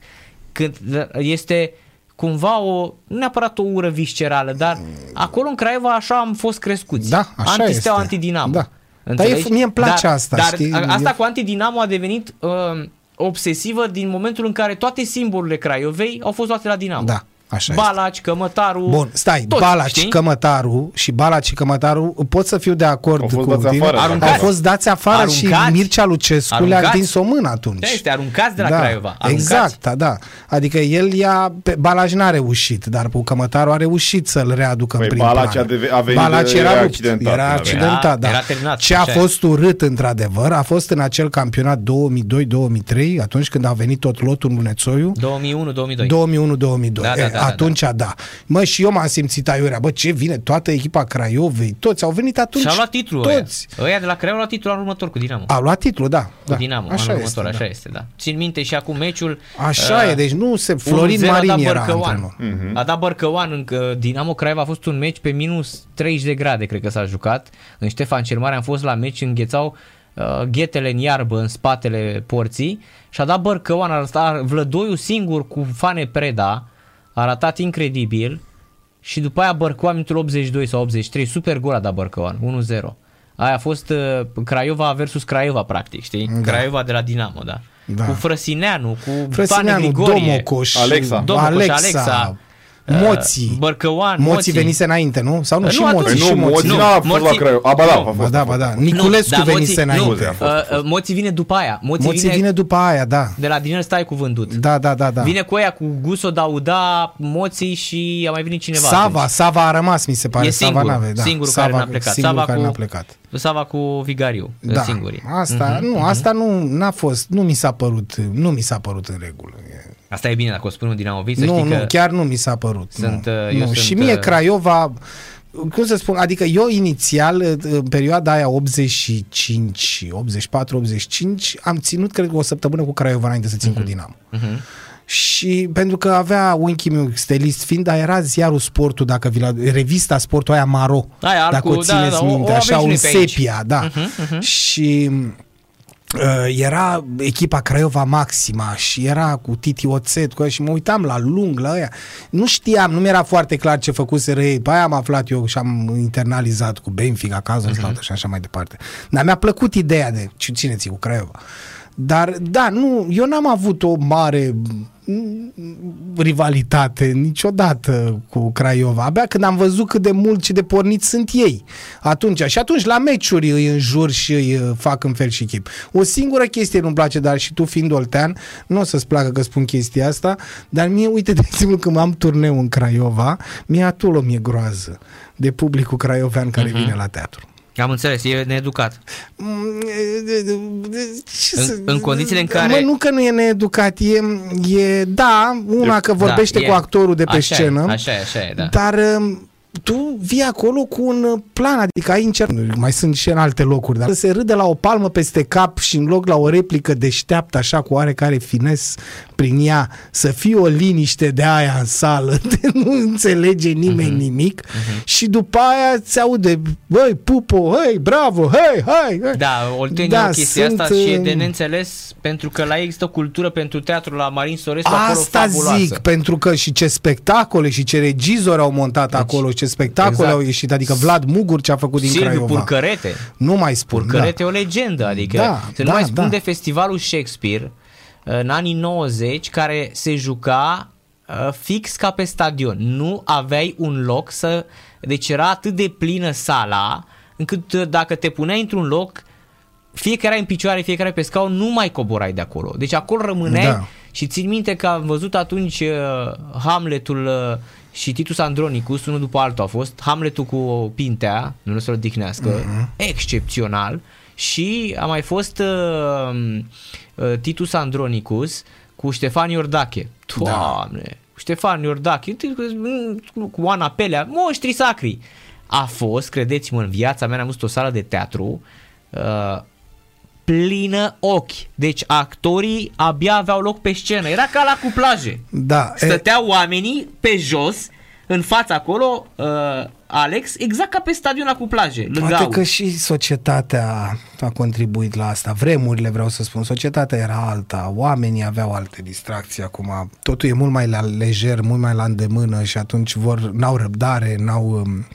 Când este cumva o, nu neapărat o ură viscerală, dar acolo în Craiova așa am fost crescuți. Da, așa Antisteaua, este. antidinamo. Da. Înțelegi? Dar e- mie îmi place dar, asta, Dar știi? a- asta E- cu antidinamo a devenit uh, obsesivă din momentul în care toate simbolurile Craiovei au fost luate la Dinamo. Da, așa este. Balaci, Cămătaru, Bun, stai, toți, Balaci, știi? Cămătaru și Balaci și Cămătaru pot să fiu de acord Au fost cu dați tine. afară, Au Aruncați. fost dați afară Aruncați. și Mircea Lucescu le-a Aruncați. întins o mână atunci. Da, este aruncați de la Craiova. Aruncați. Exact, da, da. Adică el i-a, pe Balaj n-a reușit, dar cu Cămătaru a reușit să-l readucă Păi în prim Balaci plan. a deve- a venit Balaci de- era, era rupt, accidentat Era când a venit. accidentat, Era- da. era terminat, Ce a așa e. fost urât, într-adevăr, a fost în acel campionat 2002-2003, atunci când a venit tot lotul în Lunețoiu, 2001-2002. 2001-2002. Da, da, E, da, da, atunci da. da. Mă, și eu m-am simțit aiurea. Bă, ce vine? Toată echipa Craiovei, toți au venit atunci. Și-au luat titlul Toți. ăia. Ăia de la Craiova au luat titlul anul următor cu Dinamo. Au luat titlul, da. Cu da. Dinamo, așa anul este, următor, da. așa este, da. Țin minte și acum meciul. Așa uh, e, deci nu se... 1-0 Florin a dat Marin era Bărcăuan. antrenor. Mhm. A dat Bărcăuan în că Dinamo Craiova a fost un meci pe minus 30 de grade, cred că s-a jucat. În Ștefan cel Mare am fost la meci, înghețau uh, ghetele în iarbă în spatele porții și a dat Bărcăuan, a arătat Vlădoiu singur cu Fane Preda, a arătat incredibil și după aia Bărcăuan minutul 82 sau 83, super gol a dat Bărcăuan, 1-0. Aia a fost uh, Craiova versus Craiova, practic, știi? Da. Craiova de la Dinamo, da. Da. Cu Frăsineanu, cu Pane Frăsineanu, Grigorie. Domocoș, Alexa. Domocoș, Alexa, Alexa, Moții. uh, Bărcăuan, Moții Moții. venise înainte, nu? Sau nu? Nu, și atunci. Moții, Păi și nu, Moții. Moții Nu, n-a fost la Morții- Craiova. A, ba da, a Nu. fost. Ba da, ba da. Nu, Niculescu dar venise Moții- înainte. Nu, a fost, a Uh, fost. uh, Moții vine după aia. Moții, Moții vine, vine după aia, da. de la Dinel Stai cu vândut. Da, da, da, da. Vine cu aia cu Guso, Dauda, Moții și a mai venit cineva. Sava, atunci. Sava a rămas, mi se pare. E Sava singur, n-ave, da. singurul Sava, care n-a plecat. Singurul Sava care cu- n-a plecat. Sava cu Vigariu, Da, singurii. asta, Mhm, nu, mhm. asta nu n-a fost, nu mi s-a părut, nu mi s-a părut în regulă. E- Asta e bine dacă o spun un Dinamovist, să Nu, știi nu, că... chiar nu mi s-a părut. Sunt, nu, uh, eu nu. sunt, Și mie uh, Craiova, cum să spun, adică eu inițial, în perioada aia 85, 84, 85, am ținut, cred că o săptămână cu Craiova înainte să țin Mhm. cu Dinamo. Și pentru că avea unchiul meu stelist fiind, dar era ziarul sportul, dacă vi la, revista sportul aia Maro, Aia, alb dacă cu- o da, țineți da, o- minte, o așa avem și un noi pe aici. sepia, da. Mhm, Și uh, era echipa Craiova Maxima și era cu Titi Oțet cu ea și mă uitam la lung, la ăia. Nu știam, nu mi-era foarte clar ce făcuseră ei. Pe aia am aflat eu și am internalizat cu Benfica, cazul uh-huh. și așa mai departe. Dar mi-a plăcut ideea de ce țineți cu Craiova. Dar, da, nu, eu n-am avut o mare mm, rivalitate niciodată cu Craiova. Abia când am văzut cât de mult și de porniți sunt ei. Atunci, și atunci la meciuri îi înjur și îi uh, fac în fel și chip. O singură chestie nu-mi place, dar și tu fiind oltean, nu o să-ți placă că spun chestia asta, dar mie, uite, de exemplu, când am turneu în Craiova, mie atul o mie groază de publicul craiovean care uh-huh. vine la teatru. Am înțeles, e needucat. Ce În- să- în condițiile în care- Mă, nu că nu e needucat, e, e da, una că vorbește Da, cu e- actorul de pe așa scenă, E, așa e, așa e, da. dar um, tu vii acolo cu un uh, plan, adică ai încerc... Mai sunt și în alte locuri, dar să se râde la o palmă peste cap și în loc la o replică deșteaptă, așa cu oarecare fines prin ea, să fie o liniște de aia în sală, de nu înțelege nimeni Mhm. uh-huh. nimic uh-huh. și după aia ți aude, băi, pupo, hei, bravo, hei, hai, hai. Da, Oltenia Da, da, chestia sunt, asta și e de um, neînțeles pentru că la ei există o cultură pentru teatru la Marin Sorescu acolo Asta fabuloasă. zic, pentru că și ce spectacole și ce regizori au montat deci, acolo și ce spectacole exact. au ieșit, adică Vlad Mugur ce a făcut din Silviu Craiova. Purcărete. Nu mai spun, Purcărete e o legendă, adică Da, să nu da, mai spun da. de festivalul Shakespeare în anii 90 care se juca uh, fix ca pe stadion. Nu aveai un loc să... Deci era atât de plină sala încât uh, dacă te puneai într-un loc fiecare în picioare, fiecare pe scaun, nu mai coborai de acolo. Deci acolo rămâneai Da. și țin minte că am văzut atunci uh, Hamletul uh, și Titus Andronicus, unul după altul a fost, Hamletul cu Pintea, nu să-l odihnească, uh-huh. excepțional, și a mai fost uh, uh, Titus Andronicus cu Ștefan Iordache. Doamne! Da. Ștefan Iordache, cu Ana Pelea, monștri sacri. A fost, credeți-mă, în viața mea am văzut o sală de teatru uh, plină ochi. Deci actorii abia aveau loc pe scenă. Era ca la cuplaje. Da. Stăteau e... oamenii pe jos, în fața acolo, uh, Alex, exact ca pe stadion la cuplaje. Poate că și societatea a contribuit la asta. Vremurile, vreau să spun. Societatea era alta, oamenii aveau alte distracții acum. Totul e mult mai la lejer, mult mai la îndemână și atunci vor, n-au răbdare, n-au... Um,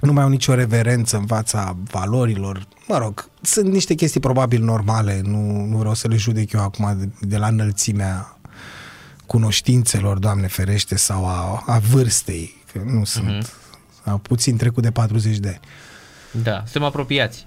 nu mai au nicio reverență în fața valorilor. Mă rog, sunt niște chestii probabil normale, nu, nu vreau să le judec eu acum de, de la înălțimea cunoștințelor, Doamne ferește, sau a, a vârstei, că nu sunt, uh-huh. au puțin trecut de 40 de ani. Da, suntem apropiați.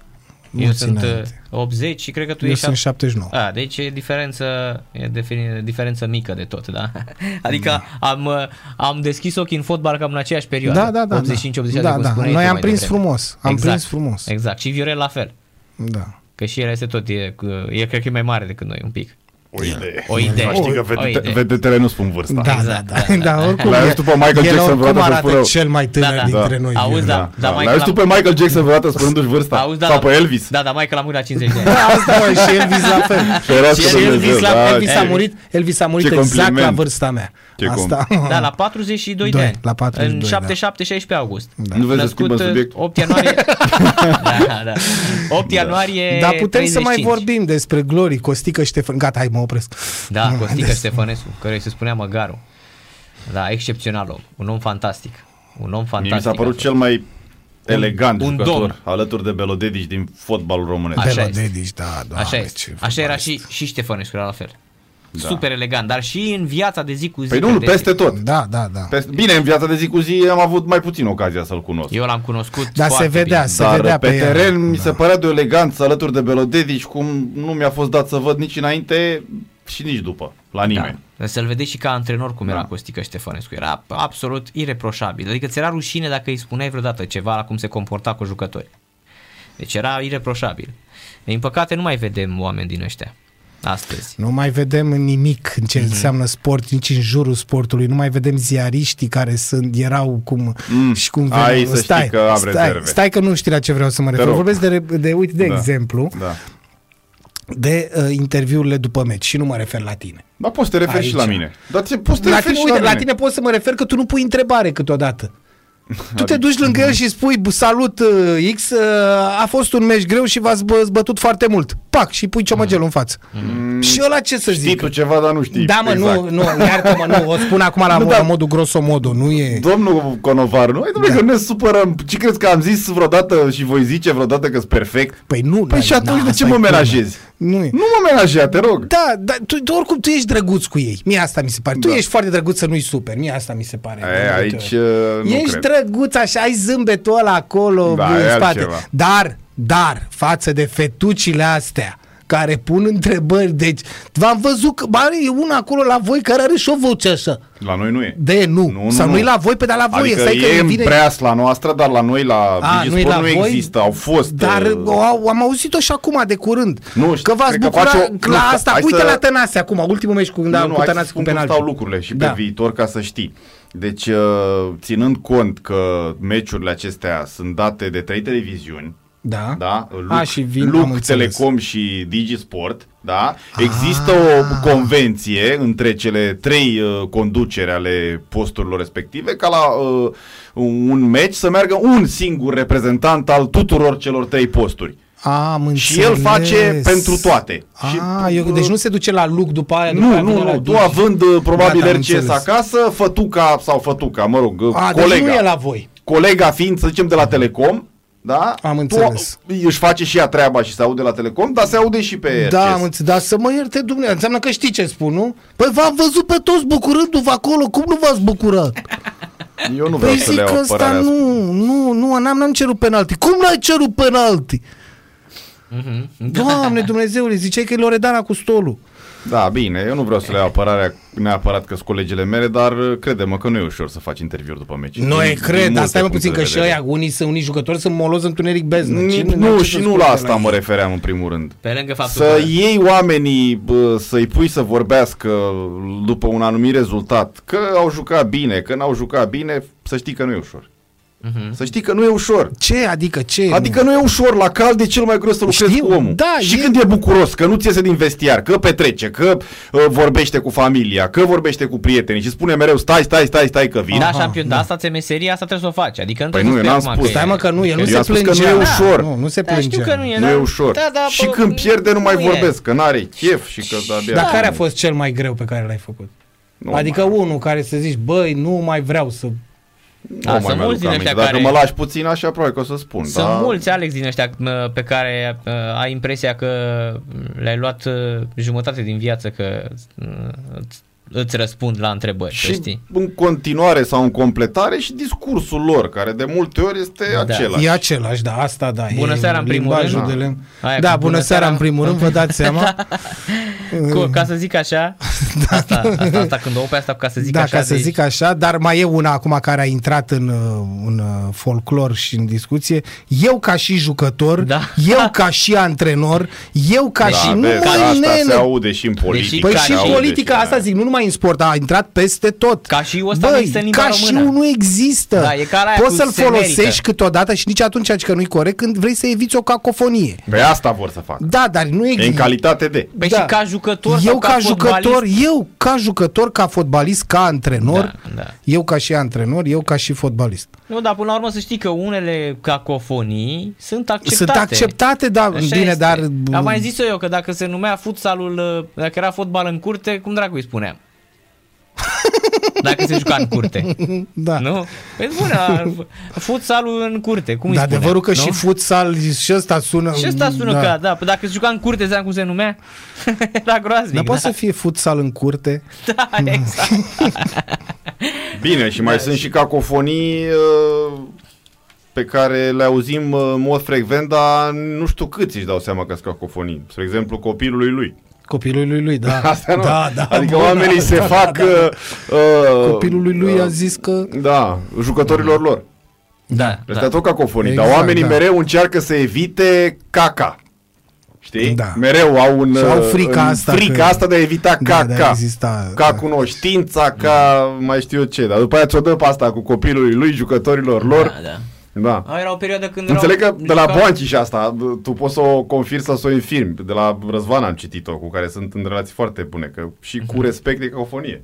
Eu sunt uh, înainte. 80 și cred că tu Eu ești... sunt 79. A, deci e diferență, e defini, diferență mică de tot, da? Adică da. am, uh, am deschis ochii în fotbal cam în aceeași perioadă. Da, da, da. 85-86, da, da. Noi am prins devreme. frumos. Am exact, prins frumos. Exact. Și Viorel la fel. Da. Că și el este tot, e, e cred că e mai mare decât noi un pic. O idee. O idee. Știi că vedete, vedetele nu spun vârsta. Da, Exact, da, da. da, da, da. oricum, L-ai auzit după Michael el Jackson oricum vreodată să arată spună- cel mai tânăr Da, da. dintre Da. noi. Auzi, Viorel. da. Da, da. Michael L-ai auzit am- tu pe Michael Jackson vreodată spunându-și vârsta? Auzi, da, Sau da. pe Elvis? Da, da, Michael a murit la 50 de ani. Da, asta mă, și Elvis la fel. Ferească Și Dumnezeu, Elvis, la, da, Elvis a ce- murit, Elvis a murit ce exact la compliment. vârsta mea. Ce Asta. Da, la 42 de Doi, ani. la 42, În 7-7-16 august. Nu vezi să schimbăm Născut, subiect? 8 ianuarie. da, da. 8 ianuarie Dar putem să mai 35. vorbim despre Glory, Costică Ștefan. Gata, hai, mă opresc. Da, Nu, Costică des- Ștefănescu, care se spunea Măgaru. Da, excepțional om. Un om fantastic. Un om fantastic. Mie mi s-a a părut fost. cel mai elegant un jucător domn. alături de Belodedici din fotbalul românesc. Așa Belo este. Dedici, da, doamne, Așa este. ce Așa era fotbalist. și, și Ștefănescu, era la fel. Da. Super elegant, dar și în viața de zi cu zi. Păi nu, credeți-mi. peste tot. Da, da, da. Peste... Bine, în viața de zi cu zi am avut mai puțin ocazia să-l cunosc. Eu l-am cunoscut Dar se foarte vedea, bine. se Dar vedea pe pe el. teren mi Da. se părea de o eleganță alături de Belodedici cum nu mi-a fost dat să văd nici înainte și nici după, la nimeni. Da. Să-l vedeți și ca antrenor cum era Da. Costică Ștefănescu. Era absolut ireproșabil. Adică ți era rușine dacă îi spuneai vreodată ceva la cum se comporta cu jucători. Deci era ireproșabil. Din păcate nu mai vedem oameni din ăștia astăzi. Nu mai vedem nimic în Mhm. ce înseamnă sport, nici în jurul sportului. Nu mai vedem ziariștii care sunt, erau cum Mm, și cum ai veneau. să știi că am stai, rezerve. stai că nu știi la ce vreau să mă refer. rog. Vorbesc de, de uite, de Da. exemplu, Da. de uh, interviurile după meci și nu mă refer la tine. Dar poți să te referi și la Aici. mine. Dar ți- poți să te La referi tine, și uite, la la mine. tine pot să mă refer că tu nu pui întrebare câteodată. Tu te Adică- duci lângă el și spui "Bu, salut uh, X, uh, a fost un meci greu și v-ați bă- bătut foarte mult. Pac, și pui ciomăgelul în față. Și ăla ce să Mm. Știi zic? tu ceva, dar nu știi. Da, mă, exact. nu, nu, iartă-mă, nu, o spun acum la, Nu, nu, dar- la modul grosomodo, nu e... Domnul Conovar, nu? Hai, domnule, Da. că ne supărăm. Ce crezi că am zis vreodată și voi zice vreodată că-s perfect? Păi nu, Păi și atunci de asta ce e mă culmea. menajezi? Nu e. Nu mă menajea, te rog. Da, dar tu, tu, oricum tu ești drăguț cu ei. Mie asta mi se pare. Tu Da. ești foarte drăguț să nu-i super. Mie asta mi se pare. E, De multe aici ori. uh, nu Ești cred. drăguț așa, ai zâmbetul ăla acolo Da, în e spate. altceva. Dar, dar, față de fetucile astea care pun întrebări, deci v-am văzut că bă, are una acolo la voi care are și o voce așa. La noi nu e. De nu, Nu, nu, sau nu. nu-i la voi, pe dar la voi. Adică stai că e îmi în vine... preasla noastră, dar la noi la A, nu-i Digisport la nu voi? există. Au fost. Dar uh, o, au- am auzit-o și acum de curând. Nu, știu, că v-ați cred că bucurat face o- că nu, la sta- asta. hai Uite să- la Tănase acum, ultimul meci cu, da, nu, nu, cu hai să Tănase cu spun cum penalti. stau lucrurile și Da. pe viitor ca să știi. Deci, uh, ținând cont că meciurile acestea sunt date de trei televiziuni, Da. da? Luc, A, și vin, am Luc înțeles. Telecom și Digisport, da? Există o convenție între cele trei uh, conduceri ale posturilor respective ca la uh, un meci să meargă un singur reprezentant al tuturor celor trei posturi. Am Și el înțeles. face pentru toate. A, Și, eu, uh, deci nu se duce la Luc după aia? după Nu, aia nu, vine la nu, tu Digi? având uh, probabil Gata, am RCS înțeles. acasă, fătuca sau fătuca, mă rog, uh, A, deci colega. nu e la voi. Colega fiind, să zicem, de la Telecom, da? Am Tu înțeles. își face și ea treaba și se aude la Telecom, dar se aude și pe Da, RCS. am înțeles. Dar să mă ierte Dumnezeu, înseamnă că știi ce spun, nu? Păi v-am văzut pe toți bucurându-vă acolo, cum nu v-ați bucurat? Eu nu vreau Păi să le zic că iau ăsta apărarea asta. nu, nu, nu, n-am, n-am cerut penalti. Cum n-ai cerut penalti? Mhm. Doamne Dumnezeule, ziceai că e Loredana cu stolul. Da, bine, eu nu vreau să le iau apărarea neapărat că sunt colegele mele, dar uh, crede-mă că nu e ușor să faci interviuri după meci. Nu Din- e din cred, dar multe stai mă puțin puncte că de și vedere. ăia, unii, sunt, unii jucători sunt moloz întuneric beznă. Ni- Cine- Nu, ce și să nu spui la de asta la mă ei? refeream în primul rând. Pe lângă faptul Să că... iei oamenii, bă, să-i pui să vorbească după un anumit rezultat, că au jucat bine, că n-au jucat bine, să știi că nu e ușor. Mhm. Să știi că nu e ușor. Ce? Adică ce? Adică nu e ușor, la cald e cel mai greu să lucrezi Știu, cu omul. da, și e- când e bucuros, că nu ți iese din vestiar, că petrece, că uh, vorbește cu familia, că vorbește cu prietenii și spune mereu stai, stai, stai, stai că vin. Da, Aha, șampion, da. dar asta ți-e meseria, asta trebuie să o faci. Adică nu Păi trebuie nu, să eu spui n-am acum spus. că Stai e- mă că nu, el nu Eu se am spus că plângea. nu e ușor. Nu, nu se Da, știu plângea. că nu e, Nu da. e ușor. Da, da, și bă, când pierde nu mai nu e. vorbesc, că n-are chef și că da, abia. Dar care a fost cel mai greu pe care l-ai făcut? Nu adică mai- unul care să zici, băi, nu mai vreau să... Nu Da, mai sunt mi-aduc mulți din aminte. ăștia Dacă care- mă lași puțin așa, probabil că o să spun. Sunt da? mulți, Alex, din ăștia mă, pe care uh, ai impresia că le-ai luat uh, jumătate din viață că uh, îți, îți răspund la întrebări, și și... știi? în continuare sau în completare și discursul lor, care de multe ori este Da. același. E același, da, asta da. Bună e seara, în primul limbajul rând. de lemn. Aia Da, cu bună seara în primul rând, vă dați seama. Cu, ca să zic așa, asta, asta, asta când o pe asta, ca să zic da, așa. ca să deci- zic așa, dar mai e una acum care a intrat în, uh, în uh, folclor și în discuție. Eu ca și jucător, Da. eu ca și antrenor, eu ca da, și... Nu vezi, mă, asta nene, se aude și în politică. Păi Ca și se în și- aude politică, și- asta zic, nu numai în sport, a intrat peste tot. Ca și ăsta nu Băi, există în limba ca română. și nu există. Da, e ca la aia Poți cu să-l se folosești merită. câteodată și nici atunci că nu-i corect când vrei să eviți o cacofonie. Pe asta vor să facă. Da, dar nu E în există. calitate de. Păi și ca jucător eu sau ca, ca jucător, fotbalist? eu ca jucător, ca fotbalist, ca antrenor, Da, da. eu ca și antrenor, eu ca și fotbalist. Nu, dar până la urmă să știi că unele cacofonii sunt acceptate. Sunt acceptate, da, Așa bine, este. dar... Am mai zis eu că dacă se numea futsalul, uh, dacă era fotbal în curte, cum dracu îi spuneam? Dacă se juca în curte. Da. Nu? Păi spune, futsalul în curte, cum îi Dar spuneam, adevărul că nu? și futsal și ăsta sună... Și ăsta sună da. ca, da, păi dacă se juca în curte, ziceam cum se numea? Era groaznic. Dar da. poate să fie futsal în curte? Da, exact. Bine, și mai Da, sunt și- și cacofonii uh, pe care le auzim uh, în mod frecvent, dar nu știu câți își dau seama că sunt cacofonii. Spre exemplu, copilului lui. Copilului lui lui, da. Asta nu. Da, da. adică bun, oamenii da, se da, fac... da, da. Uh, Copilului lui uh, a zis că... Da, jucătorilor lor. Da, Ăsta da. tot cacofonii, Exact, dar oamenii da. mereu încearcă să evite caca. Știi? Da. Mereu au un Și au uh, frica în asta frica că- asta de a evita Da, caca. de a exista, ca da. cunoștința, ca mai știu eu ce. Dar după aia ți-o dă pe asta cu copilului lui, jucătorilor lor. Da, da. Da. A, era o perioadă când Înțeleg că erau, de la jucau- Boanci și asta, tu poți să o confirmi sau să o infirmi. De la Răzvan am citit-o, cu care sunt în relații foarte bune, că și cu respect e cacofonie.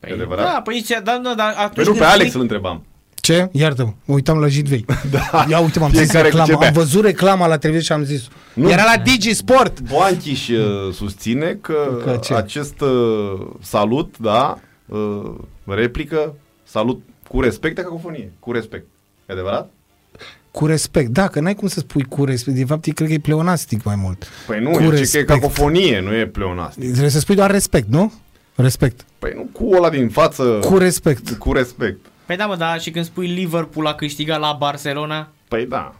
Păi, E adevărat? Da, păi ce, da, da, da, atunci Păi nu, pe când Alex spui- îl întrebam. Ce? Iartă-mă, mă uitam la Jitvei. Da. Ia uite, m-am zis Fiecare cu ce reclama. bea. Am văzut reclama la televizor și am zis Nu. Era la Digisport. Boanchiș uh, susține că, Că ce? acest uh, salut, da, uh, replică, salut cu respect de cacofonie. Cu respect. E adevărat? Cu respect. Da, că n-ai cum să spui cu respect. De fapt, cred că e pleonastic mai mult. Păi nu, Cu e, ce că e respect. cacofonie, nu e pleonastic. Trebuie să spui doar respect, nu? Respect. Păi nu cu ăla din față. Cu respect. Cu respect. Păi da, mă, da, și când spui Liverpool a câștigat la Barcelona, Păi da.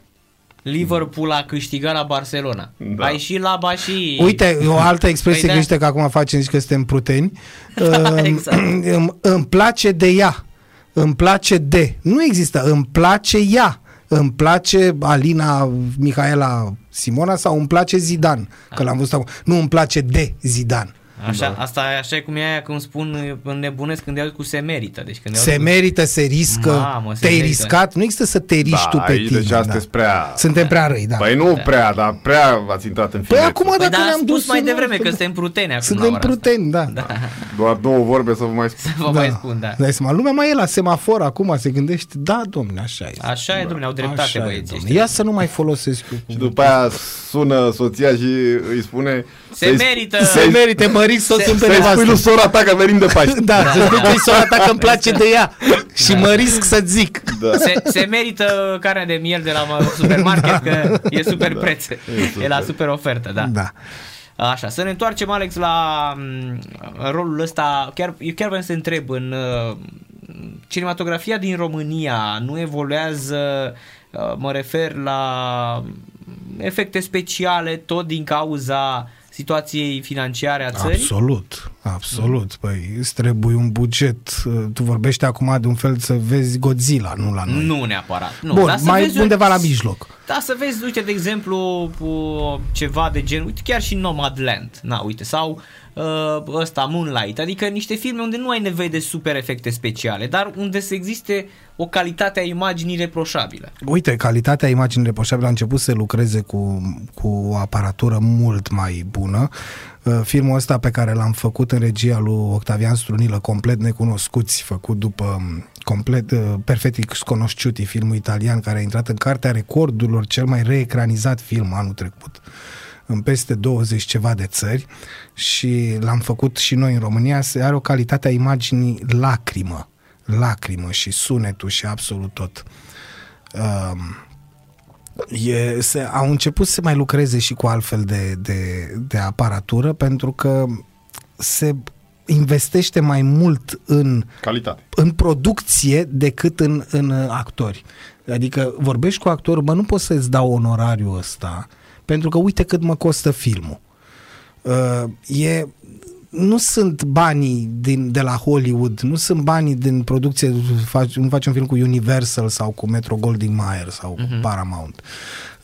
Liverpool a câștigat la Barcelona. Da. Ai și laba și... Uite, o altă expresie Păi da. greșită că acum facem, zici că suntem pruteni. Da, Îmi- exact. îmi, îmi place de ea. Îmi place de. Nu există. Îmi place ea. Îmi place Alina Mihaela Simona sau îmi place Zidane. Că l-am văzut acum. Nu îmi place de Zidane. Așa, asta e așa e cum e aia când spun înnebunesc când iau cu se merită. Deci când Se iau cu... merită, se riscă, Mamă, se te-ai merită. riscat. Nu există să te riști da, tu pe aici tine. deci da. astăzi prea... Suntem prea răi, da. Păi nu prea, dar prea ați intrat în Păi finețe. acum Păi dacă da, am ne-am spus dus mai în- devreme că suntem pruteni acum la Suntem ora asta. pruteni, da. Da, Doar două vorbe să vă mai spun. vă mai spun, da. Dai seama, lumea mai e la semafor acum, se gândește, da, domne, așa este. Așa e, domnule, au dreptate Așa e, băieții domne. ăștia. Ia să nu mai folosesc eu. Și după aia sună soția și îi spune... Se să-i- merită. Se merite, măriți soțul pe Să-i spui lui nevastă. sora ta că venim de Paște. Da, să spui că-i sora ta că îmi place de ea. Și mă risc să zic. Da. Se, se merită carnea de miel de la mă- supermarket că e super preț. E la super ofertă, da. Da. Așa, să ne întoarcem, Alex, la m, rolul ăsta. Chiar, eu chiar vreau să întreb, în uh, cinematografia din România nu evoluează, uh, mă refer la efecte speciale tot din cauza situației financiare a țării? Absolut, absolut. Păi îți trebuie un buget. Tu vorbești acum de un fel să vezi Godzilla, nu la noi. Nu neapărat. Nu, Bun, dar să mai vezi undeva la mijloc. Da, să vezi, uite, de exemplu, uh, ceva de gen, uite, chiar și Nomadland, na, uite, sau uh, ăsta, Moonlight, adică niște filme unde nu ai nevoie de super efecte speciale, dar unde să existe o calitate a imaginii reproșabilă. Uite, calitatea imaginii reproșabile a început să lucreze cu, cu o aparatură mult mai bună. Uh, Filmul ăsta pe care l-am făcut în regia lui Octavian Strunilă, complet necunoscuți, făcut după um, complet uh, perfect sconosciuti, filmul italian care a intrat în cartea recordurilor, cel mai reecranizat film anul trecut în peste 20 ceva de țări și l-am făcut și noi în România, se are o calitate a imaginii lacrimă, lacrimă și sunetul și absolut tot. Um, e, se, au început să mai lucreze și cu altfel de, de, de aparatură pentru că se investește mai mult în Calitate. în producție decât în, în uh, actori. Adică vorbești cu actorul, bă, nu poți să-ți dau onorariul ăsta, pentru că uite cât mă costă filmul. Uh, e, nu sunt banii din, de la Hollywood, nu sunt banii din producție, faci, nu faci un film cu Universal sau cu Metro Goldwyn Mayer sau uh-huh. cu Paramount.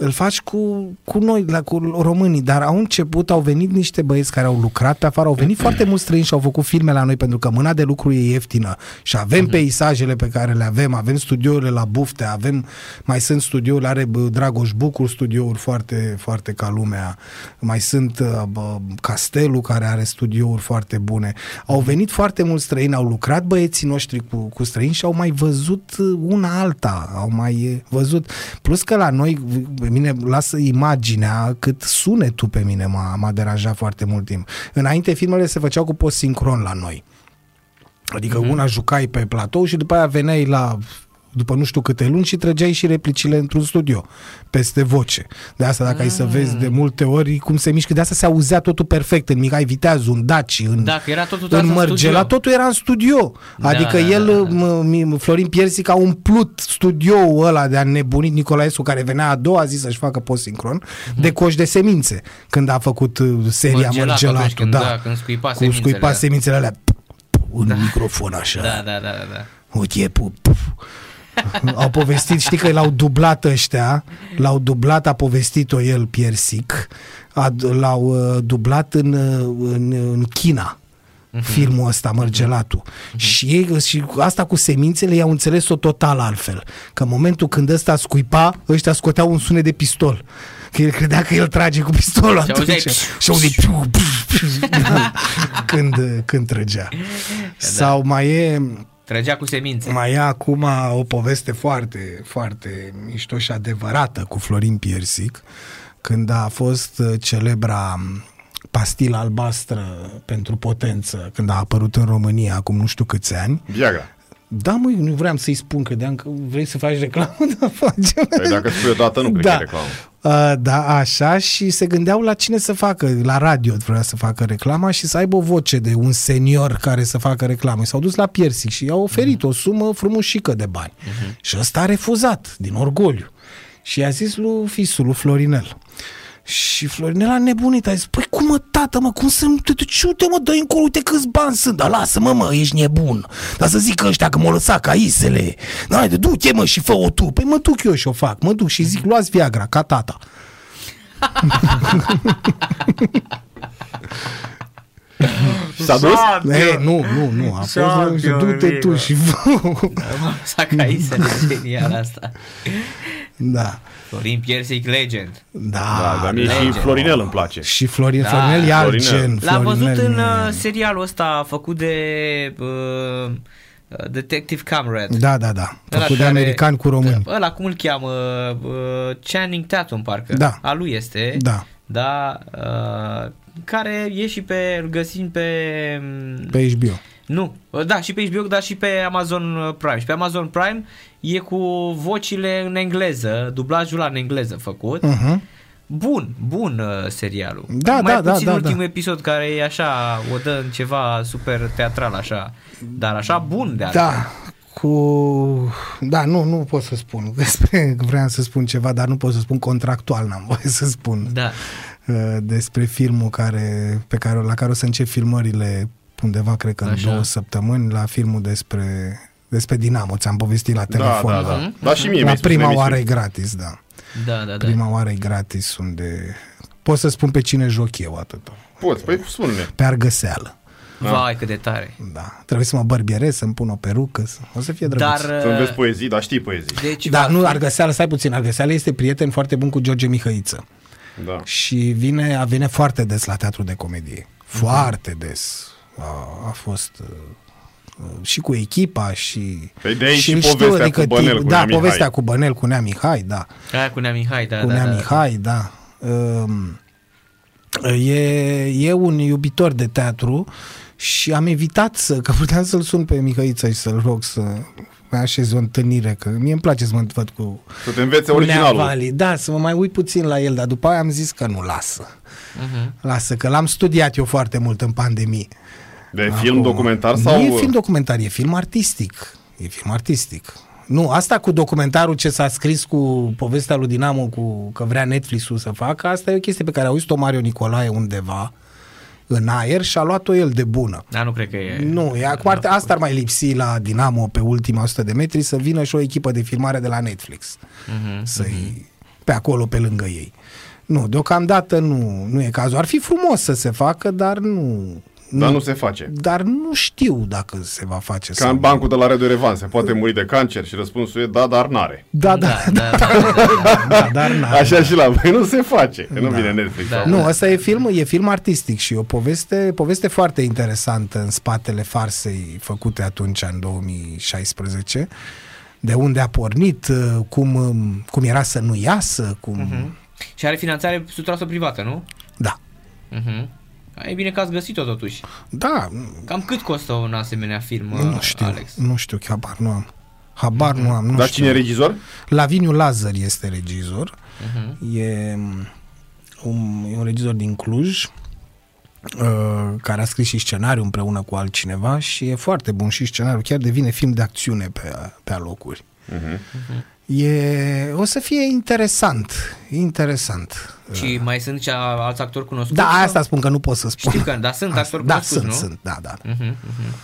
Îl faci cu, cu noi, la, cu românii, dar au început, au venit niște băieți care au lucrat pe afară, au venit foarte mulți străini și au făcut filme la noi pentru că mâna de lucru e ieftină și avem uh-huh. peisajele pe care le avem, avem studiourile la Bufte, avem, mai sunt studiouri, are bă, Dragoș Bucur studiouri foarte, foarte ca lumea, mai sunt uh, bă, Castelul care are studiouri foarte bune. Au venit foarte mulți străini, au lucrat băieții noștri cu, cu străini și au mai văzut uh, una alta, au mai uh, văzut. Plus că la noi, pe mine lasă imaginea cât sunetul pe mine m-a, m-a deranjat foarte mult timp. Înainte filmele se făceau cu post sincron la noi. Adică mm-hmm. una jucai pe platou și după aia veneai la după nu știu câte luni și trăgeai și replicile într-un studio, peste voce. De asta dacă mm. ai să vezi de multe ori cum se mișcă, de asta se auzea totul perfect în Mihai Viteazu, în Daci, în, Dacă era totul în în Mărgela, studio. totul era în studio. Da, Adică da, el, da, da. m- m- Florin Piersic a umplut studioul ăla de a nebunit Nicolaescu, care venea a doua zi să-și facă post sincron, de coși de semințe, când a făcut uh, seria Mărgelatul, Mărgelatul. atunci când- da, da, când scuipa cu semințele. scuipa semințele alea în microfon așa. Da, da, da, da. da. Uite, pu, puf. Au povestit, știi că l-au dublat ăștia, l-au dublat, a povestit-o el, Piersic, a, l-au uh, dublat în, uh, în, în China filmul ăsta, Mărgelatul. Și, ei, și asta cu semințele i-au înțeles-o total altfel. Că în momentul când ăsta scuipa, ăștia scoteau un sunet de pistol. Că el credea că el trage cu pistolul Și atunci. auzeai Și auzeai când, când trăgea. Sau mai e... Trăgea cu semințe. Mai e acum o poveste foarte, foarte mișto și adevărată cu Florin Piersic, când a fost uh, celebra um, pastilă albastră pentru potență, când a apărut în România acum nu știu câți ani. Viagra. Da, măi, nu vreau să-i spun, credeam că vrei să faci reclamă, dar facem. Păi dacă spui odată, nu cred Da. că e reclamă. Uh, da, așa și se gândeau la cine să facă, la radio vrea să facă reclama și să aibă o voce de un senior care să facă reclamă. S-au dus la Piersic și i-au oferit o sumă frumușică de bani. Și ăsta a refuzat, din orgoliu. Și i-a zis lui fisul, lui Florinel. Și Florinel a nebunit, a zis, păi cum mă, tată, mă, cum să nu te duci, uite mă, dă încolo, uite câți bani sunt, dar lasă-mă, mă, ești nebun. Dar să zic ăștia că m-au lăsat ca isele. Haide, du-te, mă, și fă-o tu. Păi mă duc eu și o fac, mă duc și zic, luați Viagra, ca tata. Și s-a dus? E, nu, nu, nu, a fost, Șampion, du-te tu bine. și fă. S-a caisele genial asta. Da, Florin Piersic Legend. da. Da, dar mie și Legend. Florinel îmi place. Și Florin, Da, Florinel e alt Florinel. gen. L-am văzut Florinel în e- uh, serialul ăsta făcut de uh, Detective Comrade. Da, da, da. Ăla Făcut de care- americani cu români. Ăla, cum îl cheamă? Uh, Channing Tatum, parcă. Da. A lui este. Da. Da. Uh, care e și pe, îl găsim pe... mm, Pe HBO. Nu, da, și pe HBO, dar și pe Amazon Prime. Și pe Amazon Prime e cu vocile în engleză, dublajul ăla în engleză făcut. Uh-huh. Bun, bun uh, serialul. Da, Mai da, da, puțin da, ultimul da. episod care e așa, o dă în ceva super teatral așa, dar așa bun de altfel. Da, cu... Da, nu, nu pot să spun despre... Vreau să spun ceva, dar nu pot să spun contractual, n-am voie să spun. Da. Uh, despre filmul care, pe care, la care o să încep filmările undeva, cred că în Așa. două săptămâni, la filmul despre, despre Dinamo. Ți-am povestit la Da, telefon. da, da. Da, și mie La mi-ai spus în prima emisiune. oară e gratis, da. Da, da, da. Prima oară e gratis unde... Pot să spun pe cine joc eu atât. Poți, păi spune-ne. Pe argăseală. Vai, cât de tare. Da. Trebuie să mă bărbierez, să-mi pun o perucă. Să... O să fie drăguț. Dar, Să înveți poezii, dar știi poezii. deci Da, va nu, fi- Argăseală, stai puțin. Argăseală este prieten foarte bun cu George Mihăiță. Da. Și vine, a vine foarte des la teatru de comedie. Foarte des. A, a fost uh, uh, și cu echipa și... Păi de aici și îl povestea cu Bănel, tip- cu Da, Nea Mihai. povestea cu Bănel, cu Nea Mihai, da. Aia cu Nea Mihai, da, cu da, Nea da. Mihai, da. Um, E, e un iubitor de teatru și am evitat să, că puteam să-l sun pe Mihăiță și să-l rog să mai așez o întâlnire, că mie îmi place să mă văd cu, Să te înveți cu Nea originalul. Vali. Da, să mă mai uit puțin la el, dar după aia am zis că nu lasă. Mhm. Lasă, că l-am studiat eu foarte mult în pandemie. De film Acum, documentar Nu sau... e film documentar, e film artistic. E film artistic. Nu, asta cu documentarul ce s-a scris cu povestea lui Dinamo, cu că vrea Netflix-ul să facă, asta e o chestie pe care a auzit-o Mario Nicolae undeva în aer și a luat-o el de bună. Da, nu cred că e... Nu, e acum ar, asta ar mai lipsi la Dinamo pe ultima 100 de metri să vină și o echipă de filmare de la Netflix Mhm. să-i pe acolo pe lângă ei. Nu, deocamdată nu, nu e cazul. Ar fi frumos să se facă, dar nu... Dar nu se face. Dar nu știu dacă se va face. Ca în bancul de la Radio Revan, se poate muri de cancer și răspunsul e da, dar n-are. Da, da, da, da, da, da. da, dar n Așa și la voi nu se face, că nu Da. vine Netflix. Da. sau- Nu, ăsta e film, e film artistic și e o poveste, poveste foarte interesantă în spatele farsei făcute atunci, în 2016. De unde a pornit, uh, cum, um, cum era să nu iasă, cum... Mhm. Și are finanțare 100% privată, nu? Da. Mhm. E bine că ați găsit-o totuși. Da, Cam cât costă un asemenea film, nu uh, știu, Alex? nu știu, habar nu am. Habar nu am, nu Dar știu. cine e regizor? Laviniu Lazar este regizor. Mhm. E un, e un regizor din Cluj uh, care a scris și scenariu împreună cu altcineva și e foarte bun și scenariul, chiar devine film de acțiune pe, pe alocuri. Mhm. E, o să fie interesant, interesant. Și mai sunt și a- alți actori cunoscuți? Da, sau? asta spun că nu pot să spun. Știu că, dar sunt Asta- actori Da, cunoscuți, sunt, nu? sunt, da, da, Mhm, mhm.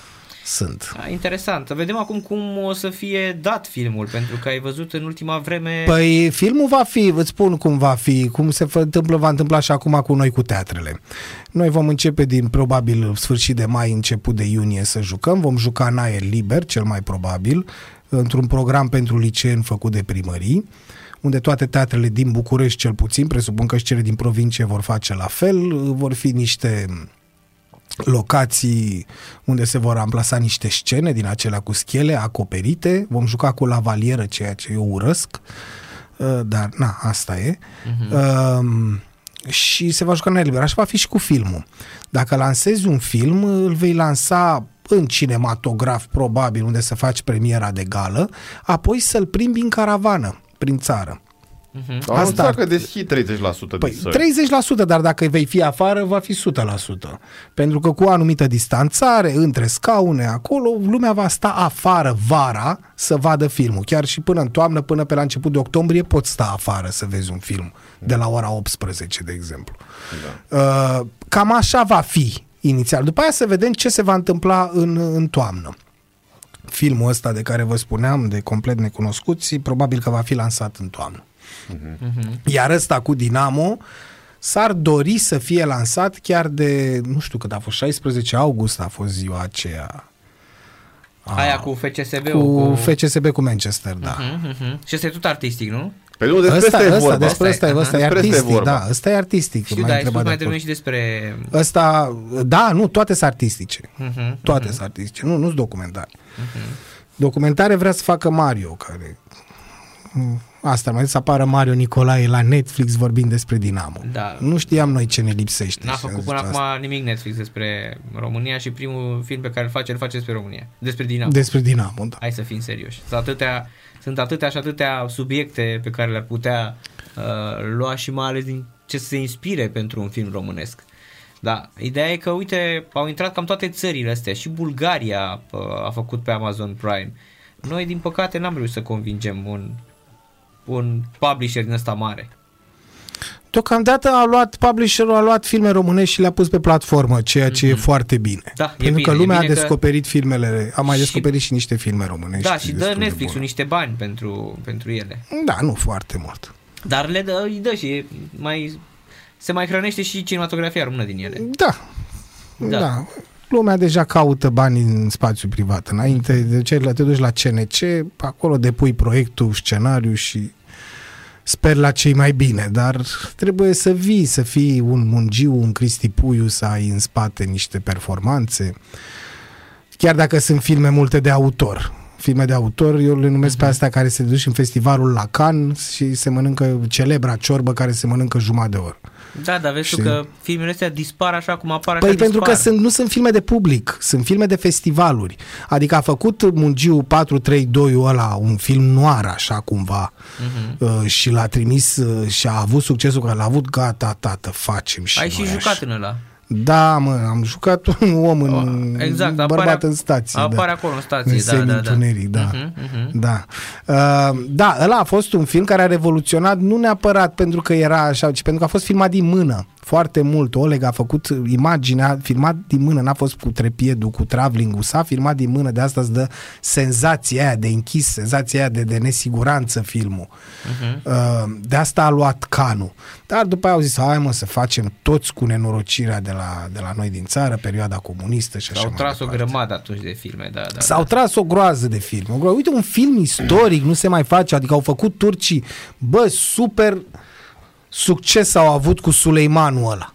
sunt. Da, interesant. Vedem acum cum o să fie dat filmul, pentru că ai văzut în ultima vreme... Păi filmul va fi, îți spun cum va fi, cum se fă- întâmplă, va întâmpla și acum cu noi cu teatrele. Noi vom începe din probabil sfârșit de mai, început de iunie să jucăm, vom juca în aer liber, cel mai probabil, într-un program pentru liceeni făcut de primării, unde toate teatrele din București cel puțin, presupun că și cele din provincie vor face la fel, vor fi niște locații unde se vor amplasa niște scene din acelea cu schele acoperite. Vom juca cu lavalieră, ceea ce eu urăsc. Uh, Dar, na, asta e. Uh, și se va juca în aer liber. Așa va fi și cu filmul. Dacă lansezi un film, îl vei lansa în cinematograf, probabil, unde să faci premiera de gală, apoi să-l plimbi în caravană, prin țară. Mhm. Am Asta Asta ar- că deschid 30% Păi din sări. 30%, dar dacă vei fi afară, va fi 100%. Pentru că cu o anumită distanțare, între scaune, acolo, lumea va sta afară vara să vadă filmul. Chiar și până în toamnă, până pe la început de octombrie, poți sta afară să vezi un film. De la ora 18, de exemplu. Da. Uh, cam așa va fi inițial. După aia să vedem ce se va întâmpla în, în toamnă. Filmul ăsta de care vă spuneam, de complet necunoscuți, probabil că va fi lansat în toamnă. Iar ăsta cu Dinamo s-ar dori să fie lansat chiar de, nu știu cât a fost, 16 august a fost ziua aceea. Aia cu FCSB-ul. Cu FCSB cu Manchester, da. Mhm, mhm. Și este tot artistic, nu? Pe nu, despre Ăsta, asta e ăsta, vorba. despre ăsta, e, Aha. ăsta e Despre asta e artistic, vorba. da, ăsta e artistic. Știu, m-ai dar ai spus întrebat mai de devreme și despre... Ăsta, da, nu, toate sunt artistice. Mhm, Toate sunt artistice, nu, nu sunt documentare. Documentare vrea să facă Mario, care... Asta, mai să apară Mario Nicolae la Netflix vorbind despre Dinamo. Da. Nu știam noi ce ne lipsește. N-a și am făcut zis până asta. acum nimic Netflix despre România și primul film pe care îl face, îl face despre România. Despre Dinamo. Despre Dinamo, da. Hai să fim serioși. Sunt atâtea, sunt atâtea și atâtea subiecte pe care le-ar putea uh, lua și mai ales din ce să se inspire pentru un film românesc. Da, ideea e că, uite, au intrat cam toate țările astea. Și Bulgaria uh, a făcut pe Amazon Prime. noi din păcate n-am reușit să convingem un, un publisher din ăsta mare. Deocamdată a luat, publisherul a luat filme românești și le-a pus pe platformă, ceea ce mm-hmm. e foarte bine. Da, e Pentru bine, că e lumea bine a că- descoperit filmele, a mai Și- descoperit și niște filme românești. Da, și dă destul de Netflix-ul bune. niște bani pentru, pentru ele. Da, nu foarte mult. Dar le dă, îi dă și e mai, se mai hrănește și cinematografia română din ele. Da, Da. da. Da. Lumea deja caută bani în spațiu privat. Înainte de ce te duci la CNC, acolo depui proiectul, scenariu și sper la cei mai bine, dar trebuie să vii, să fii un mungiu, un Cristi Puiu, să ai în spate niște performanțe. Chiar dacă sunt filme multe de autor. Filme de autor, eu le numesc pe astea care se duc în festivalul la Cannes și se mănâncă celebra ciorbă care se mănâncă jumătate de oră. Da, dar vezi tu Știi? că filmele astea dispar așa cum apar Păi așa pentru dispar. că sunt, nu sunt filme de public, sunt filme de festivaluri. Adică a făcut Mungiu 432 ăla un film noir așa cumva Mhm. uh, și l-a trimis uh, și a avut succesul că l-a avut, gata, tată, facem și Ai noi și așa. jucat în ăla. Da, mă, am jucat un om în Exact, bărbat apare, în stație. apare da. acolo în stație, în da, da, da. semi-întuneric, da. Mhm, mhm. Da. Uh, da, ăla a fost un film care a revoluționat nu neapărat pentru că era așa, ci pentru că a fost filmat din mână foarte mult. Oleg a făcut imaginea, filmat din mână, n-a fost cu trepiedul, cu traveling s-a filmat din mână, de asta îți dă senzația aia de închis, senzația aia de, de nesiguranță filmul. Mhm. Uh, de asta a luat canul. Dar după aia au zis, hai mă să facem toți cu nenorocirea de la, de la noi din țară, perioada comunistă și așa S-au mai tras o departe. grămadă atunci de filme, da, da. S-au da. tras o groază de filme. O groază. Uite, un film istoric nu se mai face, adică au făcut turcii, bă, super succes au avut cu Suleimanul ăla.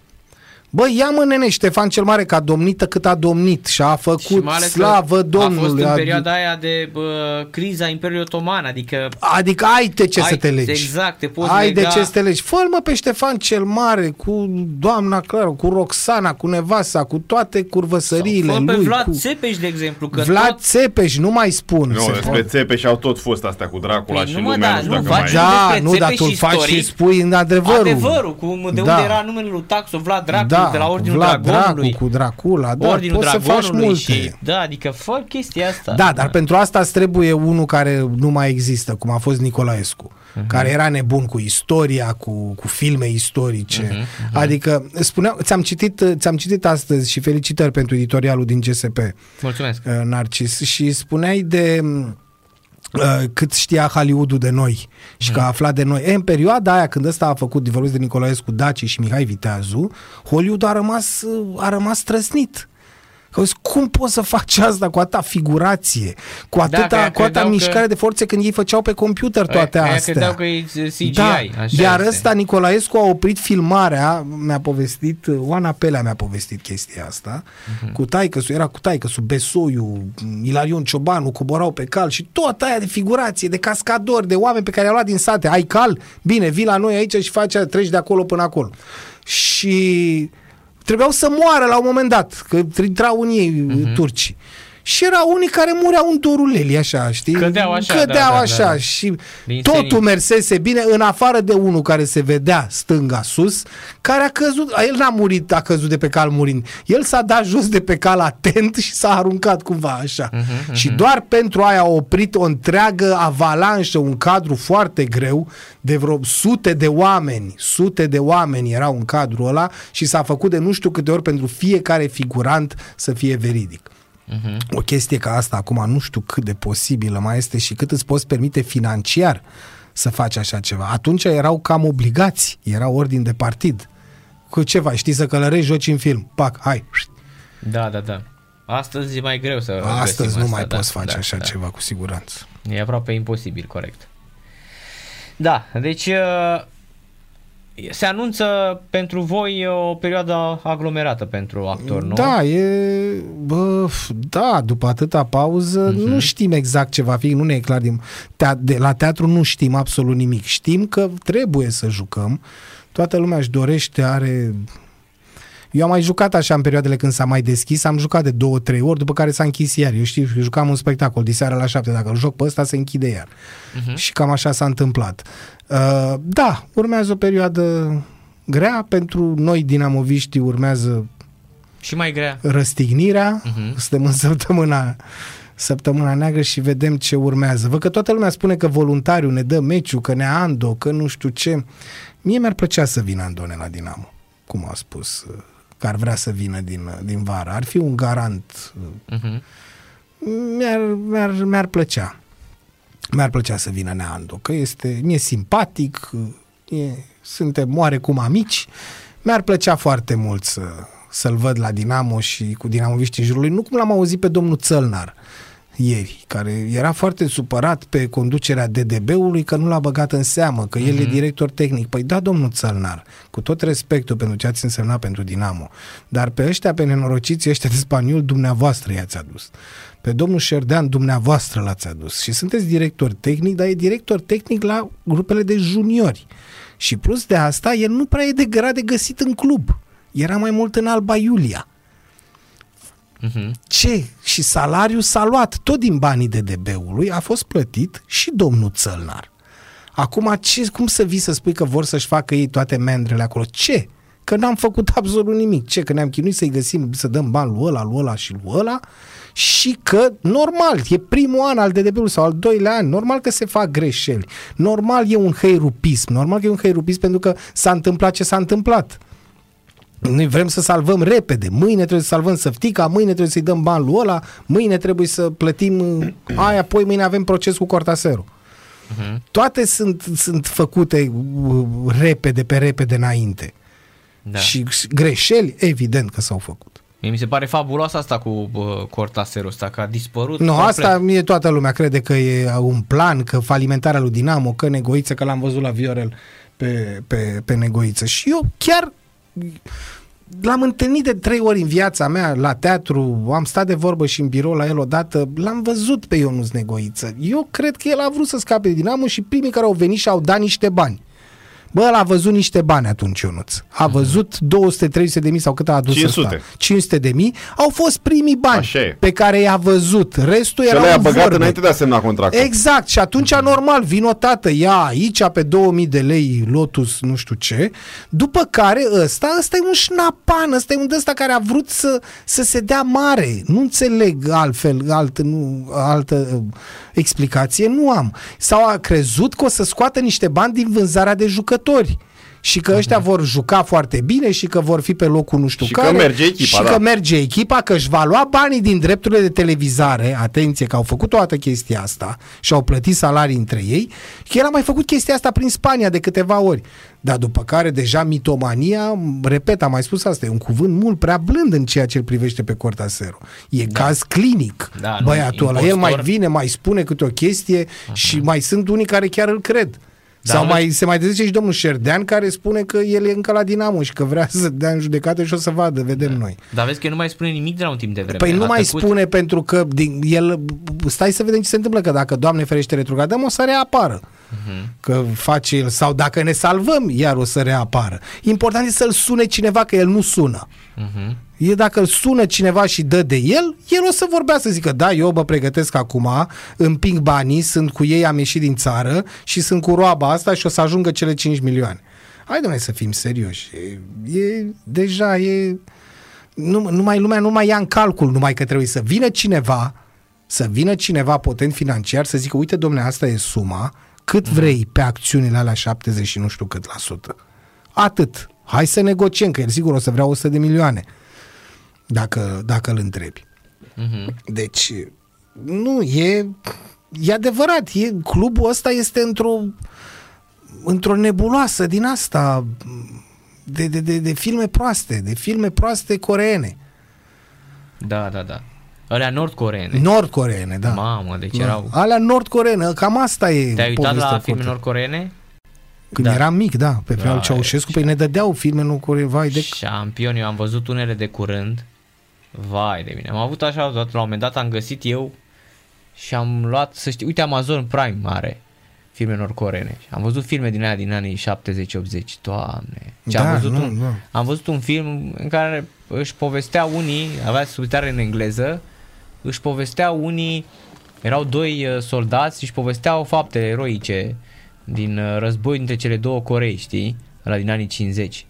Bă, ia mă nene Ștefan cel Mare că a domnită cât a domnit și a Și făcut mai ales că slavă A Domnului. fost în a- perioada aia de bă, criza Imperiului Otoman, adică Adică ai de ce Ai- să te legi. exact, te poți ai lega- de ce să te legi. fă mă pe Ștefan cel Mare cu doamna Clara, cu Roxana, cu nevasta, cu toate curvăsăriile fă pe lui. Vlad cu... Țepeș, de exemplu, că Vlad tot... Țepeș, nu mai spun. Nu, Se despre poate- Țepeș au tot fost astea cu Dracula Păi și nu, mă, lumea da, nu știu nu, dacă faci- mai... Da, despre nu, dar Țepeș tu îl faci istoric. și spui în adevărul. Adevărul, cum, de Da. unde era numele lui Taxo, Vlad Dracu, da, de la Ordinul Vlad Dragonului. Dracu, cu Dracula, da, Ordinul poți să faci Dragonului multe. și... Da, adică fă chestia asta. Da, dar pentru asta îți trebuie unul care nu mai există, cum a fost Nicolaescu, Mhm. uh-huh. care era nebun cu istoria, cu, cu filme istorice. Mhm, Uh-huh, uh-huh. Adică, spuneam, ți-am citit, ți-am citit astăzi și felicitări pentru editorialul din GSP, Mulțumesc. uh, Narcis, și spuneai de uh, cât știa Hollywoodul de noi și că a aflat de noi. E, în perioada aia când ăsta a făcut divorț de Nicolaescu Daci și Mihai Viteazu, Hollywood a rămas, uh, a rămas trăsnit. Că auzi, cum poți să faci asta cu atâta figurație, cu că atâta, aia cu atâta credeau mișcare că- de forțe când ei făceau pe computer toate Aia astea. credeau că e CGI, Da, așa iar este. ăsta Nicolaescu a oprit filmarea, mi-a povestit, Oana Pelea mi-a povestit chestia asta, Mhm. uh-huh. cu taică era cu taică Besoiu, Ilarion Ciobanu, coborau pe cal și tot aia de figurație, de cascadori, de oameni pe care i-au luat din sate. Ai cal? Bine, vii la noi aici și faci, treci de acolo până acolo. Și trebuiau să moară la un moment dat, că intrau în ei Mhm. uh-huh. turci. Și erau unii care mureau în doruleli, așa, știi? Cădeau așa, Cădeau da, da, așa da, da. și Din totul senin. mersese bine, în afară de unul care se vedea stânga sus, care a căzut, el n-a murit, a căzut de pe cal murind. El s-a dat jos de pe cal atent și s-a aruncat cumva așa. Mhm, Și doar pentru aia a oprit o întreagă avalanșă, un cadru foarte greu, de vreo sute de oameni, sute de oameni erau în cadrul ăla și s-a făcut de nu știu câte ori pentru fiecare figurant să fie veridic. Mhm. O chestie ca asta acum nu știu cât de posibilă mai este și cât îți poți permite financiar să faci așa ceva. Atunci erau cam obligați, era ordin de partid. Cu ceva, știi să călărești, joci în film, pac, hai. Da, da, da. Astăzi e mai greu să Astăzi găsim nu asta, mai da, poți face da, așa da. ceva cu siguranță. E aproape imposibil, corect. Da, deci uh, se anunță pentru voi o perioadă aglomerată pentru actor, nu? Da, e... Bă, f- da, după atâta pauză, Mhm. nu știm exact ce va fi, nu ne e clar. Din, te- de, la teatru nu știm absolut nimic. Știm că trebuie să jucăm. Toată lumea își dorește, are... Eu am mai jucat așa în perioadele când s-a mai deschis, am jucat de două, trei ori, după care s-a închis iar. Eu știu, eu jucam un spectacol de seara la șapte, dacă îl joc pe ăsta, se închide iar. Mhm. Și cam așa s-a întâmplat. Uh, da, urmează o perioadă grea pentru noi dinamoviști, urmează Și mai grea. răstignirea, Mhm. uh-huh. suntem în săptămâna săptămâna neagră și vedem ce urmează. Văd că toată lumea spune că voluntariu ne dă meciul, că ne Ando, că nu știu ce. Mie mi-ar plăcea să vină Andone la Dinamo, cum a spus, uh, că ar vrea să vină din, uh, din vară. Ar fi un garant. Uh-huh. Mi-ar, mi-ar, mi-ar plăcea. Mi-ar plăcea să vină Neando, că este, mi-e simpatic, e, suntem oarecum amici. Mi-ar plăcea foarte mult să, să-l văd la Dinamo și cu dinamoviști în jurul lui, nu cum l-am auzit pe domnul Țălnar ieri, care era foarte supărat pe conducerea DDB-ului că nu l-a băgat în seamă, că el mm-hmm. e director tehnic. Păi da, domnul Țălnar, cu tot respectul pentru ce ați însemnat pentru Dinamo, dar pe ăștia, pe nenorociții ăștia de spaniol, dumneavoastră i-ați adus. Pe domnul Șerdean, dumneavoastră l-ați adus. Și sunteți director tehnic, dar e director tehnic la grupele de juniori. Și plus de asta, el nu prea e de grade găsit în club. Era mai mult în Alba Iulia. Uh-huh. Ce? Și salariul s-a luat tot din banii DDB-ului, a fost plătit și domnul Țălnar. Acum, ce, cum să vii să spui că vor să-și facă ei toate mendrele acolo? Ce? Că n-am făcut absolut nimic. Ce? Că ne-am chinuit să-i găsim, să dăm bani lui ăla, lui ăla și lui ăla și că, normal, e primul an al DDB-ului sau al doilea an, normal că se fac greșeli. Normal e un heirupism, normal că e un heirupism pentru că s-a întâmplat ce s-a întâmplat. Noi vrem să salvăm repede. Mâine trebuie să salvăm săftica, mâine trebuie să-i dăm bani lui ăla, mâine trebuie să plătim uh, aia, apoi mâine avem proces cu Cortasero. Uh-huh. Toate sunt, sunt făcute uh, repede, pe repede înainte. Da. Și greșeli, evident că s-au făcut. Mie mi se pare fabuloasă asta cu uh, Cortasero ăsta, că a dispărut. Nu, complet. asta mie toată lumea crede că e un plan, că falimentarea lui Dinamo, că negoiță, că l-am văzut la Viorel pe, pe, pe negoiță. Și eu chiar l-am întâlnit de trei ori în viața mea la teatru, am stat de vorbă și în birou la el odată, l-am văzut pe Ionuț Negoiță. Eu cred că el a vrut să scape din Dinamo și primii care au venit și au dat niște bani. Bă, el a văzut niște bani atunci, Ionuț. A Mhm. văzut 200-300 de mii sau cât a adus 500. ăsta. 500 de mii. Au fost primii bani Așa e. pe care i-a văzut. Restul Și era ăla i-a băgat înainte de a semna contractul. Exact, și atunci normal, vin o tată, ia aici pe 2000 de lei Lotus nu știu ce, după care ăsta, ăsta e un șnapan, ăsta e un ăsta care a vrut să, să se dea mare. Nu înțeleg altfel, alt, nu, altă uh, explicație, nu am. Sau a crezut că o să scoată niște bani din vânzarea de jucători și că ăștia vor juca foarte bine și că vor fi pe locul nu știu Și că care. merge echipa, și da. că merge echipa, că își va lua banii din drepturile de televizare, atenție că au făcut toată chestia asta și au plătit salarii între ei, că el a mai făcut chestia asta prin Spania de câteva ori. Dar după care deja mitomania, repet, am mai spus asta, e un cuvânt mult prea blând în ceea ce îl privește pe Cortasero. E da. caz clinic. Da, nu, Băiatul ăla, el impostor. mai vine, mai spune câte o chestie uh-huh. și mai sunt unii care chiar îl cred. Da, Sau nu- mai, se mai dezice și domnul Șerdean care spune că el e încă la Dinamo și că vrea să dea în judecată și o să vadă, vedem da. noi. Dar vezi că nu mai spune nimic de la un timp de vreme. Păi nu A mai tăcut. spune pentru că din, el, stai să vedem ce se întâmplă, că dacă Doamne ferește retrogradăm o să reapară. Uh-huh. Că face el, sau dacă ne salvăm, iar o să reapară. Important e să-l sune cineva, că el nu sună. Uh-huh. E dacă îl sună cineva și dă de el, el o să vorbească, să zică, da, eu mă pregătesc acum, împing banii, sunt cu ei, am ieșit din țară și sunt cu roaba asta și o să ajungă cele 5 milioane. Hai, domnule, să fim serioși. E, e deja, e... Nu, numai lumea nu mai ia în calcul, numai că trebuie să vină cineva, să vină cineva potent financiar să zică, uite, domnule, asta e suma, cât vrei pe acțiunile alea 70 și nu știu cât la sută. Atât. Hai să negociem, că el sigur o să vrea 100 de milioane dacă, dacă îl întrebi. Uh-huh. Deci, nu, e, e adevărat, e, clubul ăsta este într-o într-o nebuloasă din asta de, de, de, de filme proaste, de filme proaste coreene, Da, da, da. Alea nord-coreene. nord-coreene, da. Mamă, deci Da. erau... Alea nord-coreene, cam asta e Te-ai uitat povestea la filme curtă. nord-coreene? Când Da. eram mic, da, pe vremea Da, lui Ceaușescu, păi ne dădeau filme nord-coreene, vai de... Șampion, eu am văzut unele de curând. Vai de mine. Am avut așa, la un moment dat am găsit eu și am luat, să știi, uite Amazon Prime are filme nord-coreene. Și Am văzut filme din aia din anii 70-80. Doamne. Și Da, am, văzut nu, un, nu. am văzut un film în care își povestea unii, avea subtitrare în engleză, își povestea unii, erau doi uh, soldați și își povesteau faptele eroice din uh, război dintre cele două Corei, știi? Ăla din anii 50.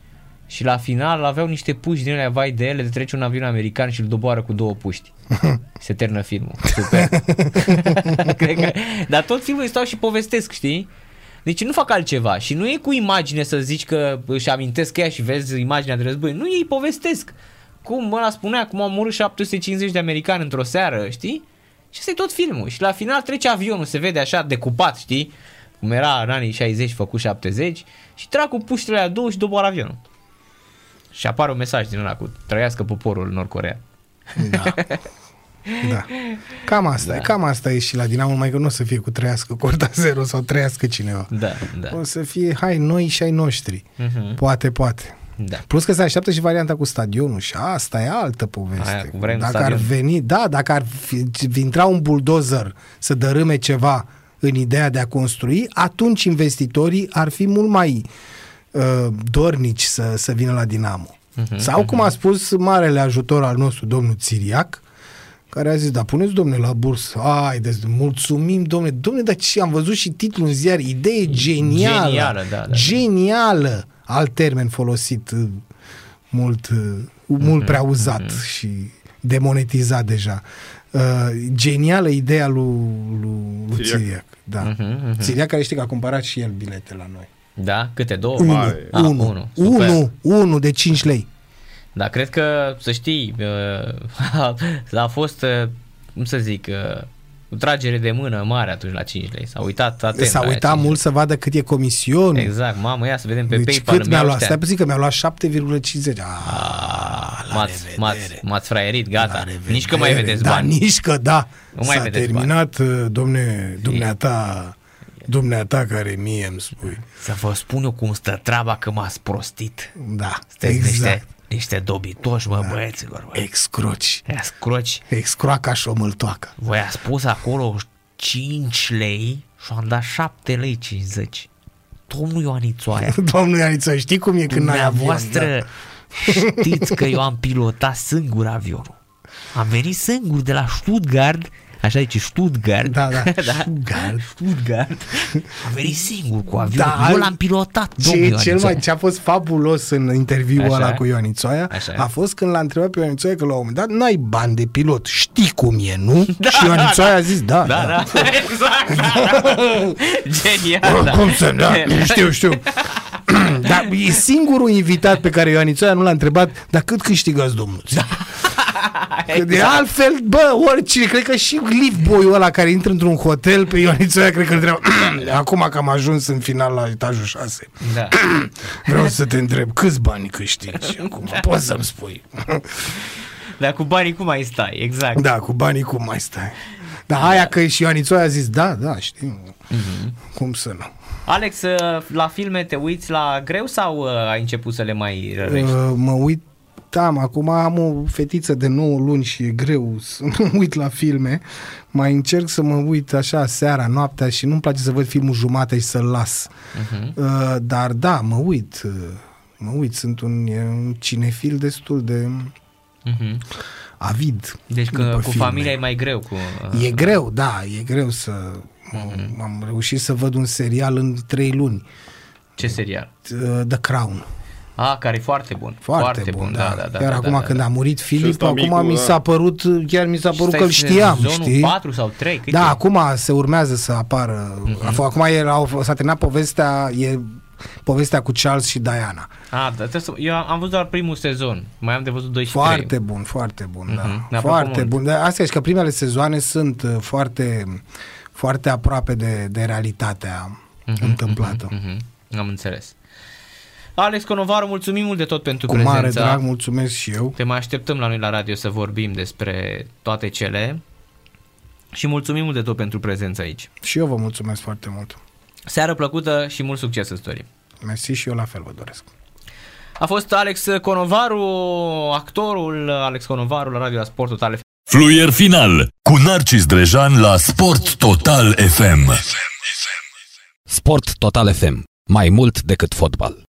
și la final aveau niște puști din alea vai de ele, de trece un avion american și îl doboară cu două puști. Se termină filmul. Super. Cred că... Dar tot filmul îi stau și povestesc, știi? Deci nu fac altceva și nu e cu imagine să zici că își amintesc ea și vezi imaginea de război. Nu, ei povestesc. Cum ăla spunea, cum au murit 750 de americani într-o seară, știi? Și ăsta e tot filmul. Și la final trece avionul, se vede așa decupat, știi? Cum era în anii 60, făcut 70 și trag cu puștile alea două și doboară avionul. Și apare un mesaj din ăla cu trăiască poporul Nord-Corea. Da. Da. Cam asta da. e, cam asta e și la Dinamo, mai că nu o să fie cu trăiască Corta Zero sau trăiască cineva. Da, da. O să fie, hai, noi și ai noștri. Mhm. Poate, poate. Da. Plus că se așteaptă și varianta cu stadionul și asta e altă poveste. Aia, cu vrem dacă stadion. ar veni, da, dacă ar fi, intra un buldozer să dărâme ceva în ideea de a construi, atunci investitorii ar fi mult mai uh, dornici să, să vină la Dinamo. Mhm, Sau cum a spus marele ajutor al nostru, domnul Țiriac, care a zis, da, puneți, domne, la bursă. Haideți, mulțumim, domne. Domne, dar ce, am văzut și titlul în ziar, idee genială. Genială, da, da, da. Genială. Alt termen folosit uh, mult, uh, Mhm, mult prea uzat și demonetizat deja. Uh, genială ideea lui, lui, lui Țiriac. Țiriac. Da. Mhm, mhm. Țiriac care știi că a cumpărat și el bilete la noi. Da? Câte? Două? Unu, mare. Ah, unu, unu. Super. unu, unu de 5 lei. Da, cred că, să știi, uh, a fost, uh, cum să zic, uh, o tragere de mână mare atunci la 5 lei. S-a uitat atent. S-a la aia uitat 5 mult să vadă cât e comisionul. lei. Exact, mamă, ia să vedem pe Deci PayPal. cât îmi mi-a iau luat? ăștia. Stai puțin că mi-a luat 7,50. Ah, la M-ați, m-ați, revedere. m-ați fraierit, La gata. revedere. Nici că mai vedeți da, bani. nici că da. Nu mai S-a vedeți terminat, uh, domne, dumneata, dumneata care mie îmi spui. Să vă spun eu cum stă treaba că m-ați prostit. Da, Sunteți exact. niște, niște dobitoși, mă, băieților. Bă. Excroci. Ia scroci. Excroaca și o mâltoacă. Voi a spus acolo 5 lei și am dat 7 lei 50. Domnul Ioanițoaia, Domnul Ianiță, știi cum e când n-ai avion? dumneavoastră Da. știți că eu am pilotat singur avionul. Am venit singur de la Stuttgart, așa zice Stuttgart. Da, da. da. Stuttgart. Stuttgart. Am venit singur cu avionul. Da, eu l-am pilotat, Ce domnul e cel Ioanițoaia. mai, ce a fost fabulos în interviul Așa ăla e. cu Ioanițoaia Așa e. a fost când l-a întrebat pe Ioanițoaia că la un moment dat n-ai bani de pilot, știi cum e, nu? Da, și Ioanițoaia a zis da, Da, da, exact. Da, da. Genial, da. Cum să, da, știu, știu. Dar e singurul invitat pe care Ioanițoaia nu l-a întrebat, dar cât câștigați, domnul? Da. Că de Exact. altfel, bă, oricine, cred că și liftboy-ul ăla care intră într-un hotel pe Ioanițoaia, cred că îl întreabă, acum că am ajuns în final la etajul 6, Da. vreau să te întreb, câți bani câștigi acum? Poți să-mi spui. Dar cu banii cum mai stai? Exact. Da, cu banii cum mai stai? Dar aia că și Ioanițoaia a zis, da, da, știu, cum să nu. Alex, uh, la filme te uiți la greu sau uh, ai început să le mai rărești? Uh, mă uit am, acum am o fetiță de 9 luni și e greu să mă uit la filme. Mai încerc să mă uit așa seara, noaptea și nu-mi place să văd filmul jumate și să-l las. Uh-huh. Uh, dar da, mă uit. uh, Mă uit, sunt un, e un cinefil destul de Mhm. avid. Deci că după cu filme. familia e mai greu. Cu, uh, E greu, da, e greu să... Mhm. Am reușit să văd un serial în trei luni. Ce serial? Uh, The Crown. Ah, care e foarte bun. Foarte, bun, da. da, da Chiar da, acum da, când da. a murit Filip, ăsta acum micul, mi da. s-a părut, chiar mi s-a părut Și că îl stai, știam, sezonul știi? 4 sau 3? Cât Da, e? acum se urmează să apară. Mhm. Uh-huh. Acum era, s-a terminat povestea, e povestea cu Charles și Diana. Ah, da, trebuie să, eu am văzut doar primul sezon. Mai am de văzut 2 și 3. Foarte bun, foarte bun, Mhm, da. mi-a plăcut Foarte mult. bun. De asta e și că primele sezoane sunt uh, foarte, foarte aproape de, de realitatea Mhm, întâmplată. Mhm, am înțeles. Alex Conovaru, mulțumim mult de tot pentru Cu mare prezența. drag, mulțumesc și eu. Te mai așteptăm la noi la radio să vorbim despre toate cele. Și mulțumim mult de tot pentru prezența aici. Și eu vă mulțumesc foarte mult. Seară plăcută și mult succes în story. Mersi și eu la fel vă doresc. A fost Alex Conovaru, actorul Alex Conovaru la Radio la Sport Total FM. Fluier final cu Narcis Drejan la Sport Total FM. Sport Total FM. Mai mult decât fotbal.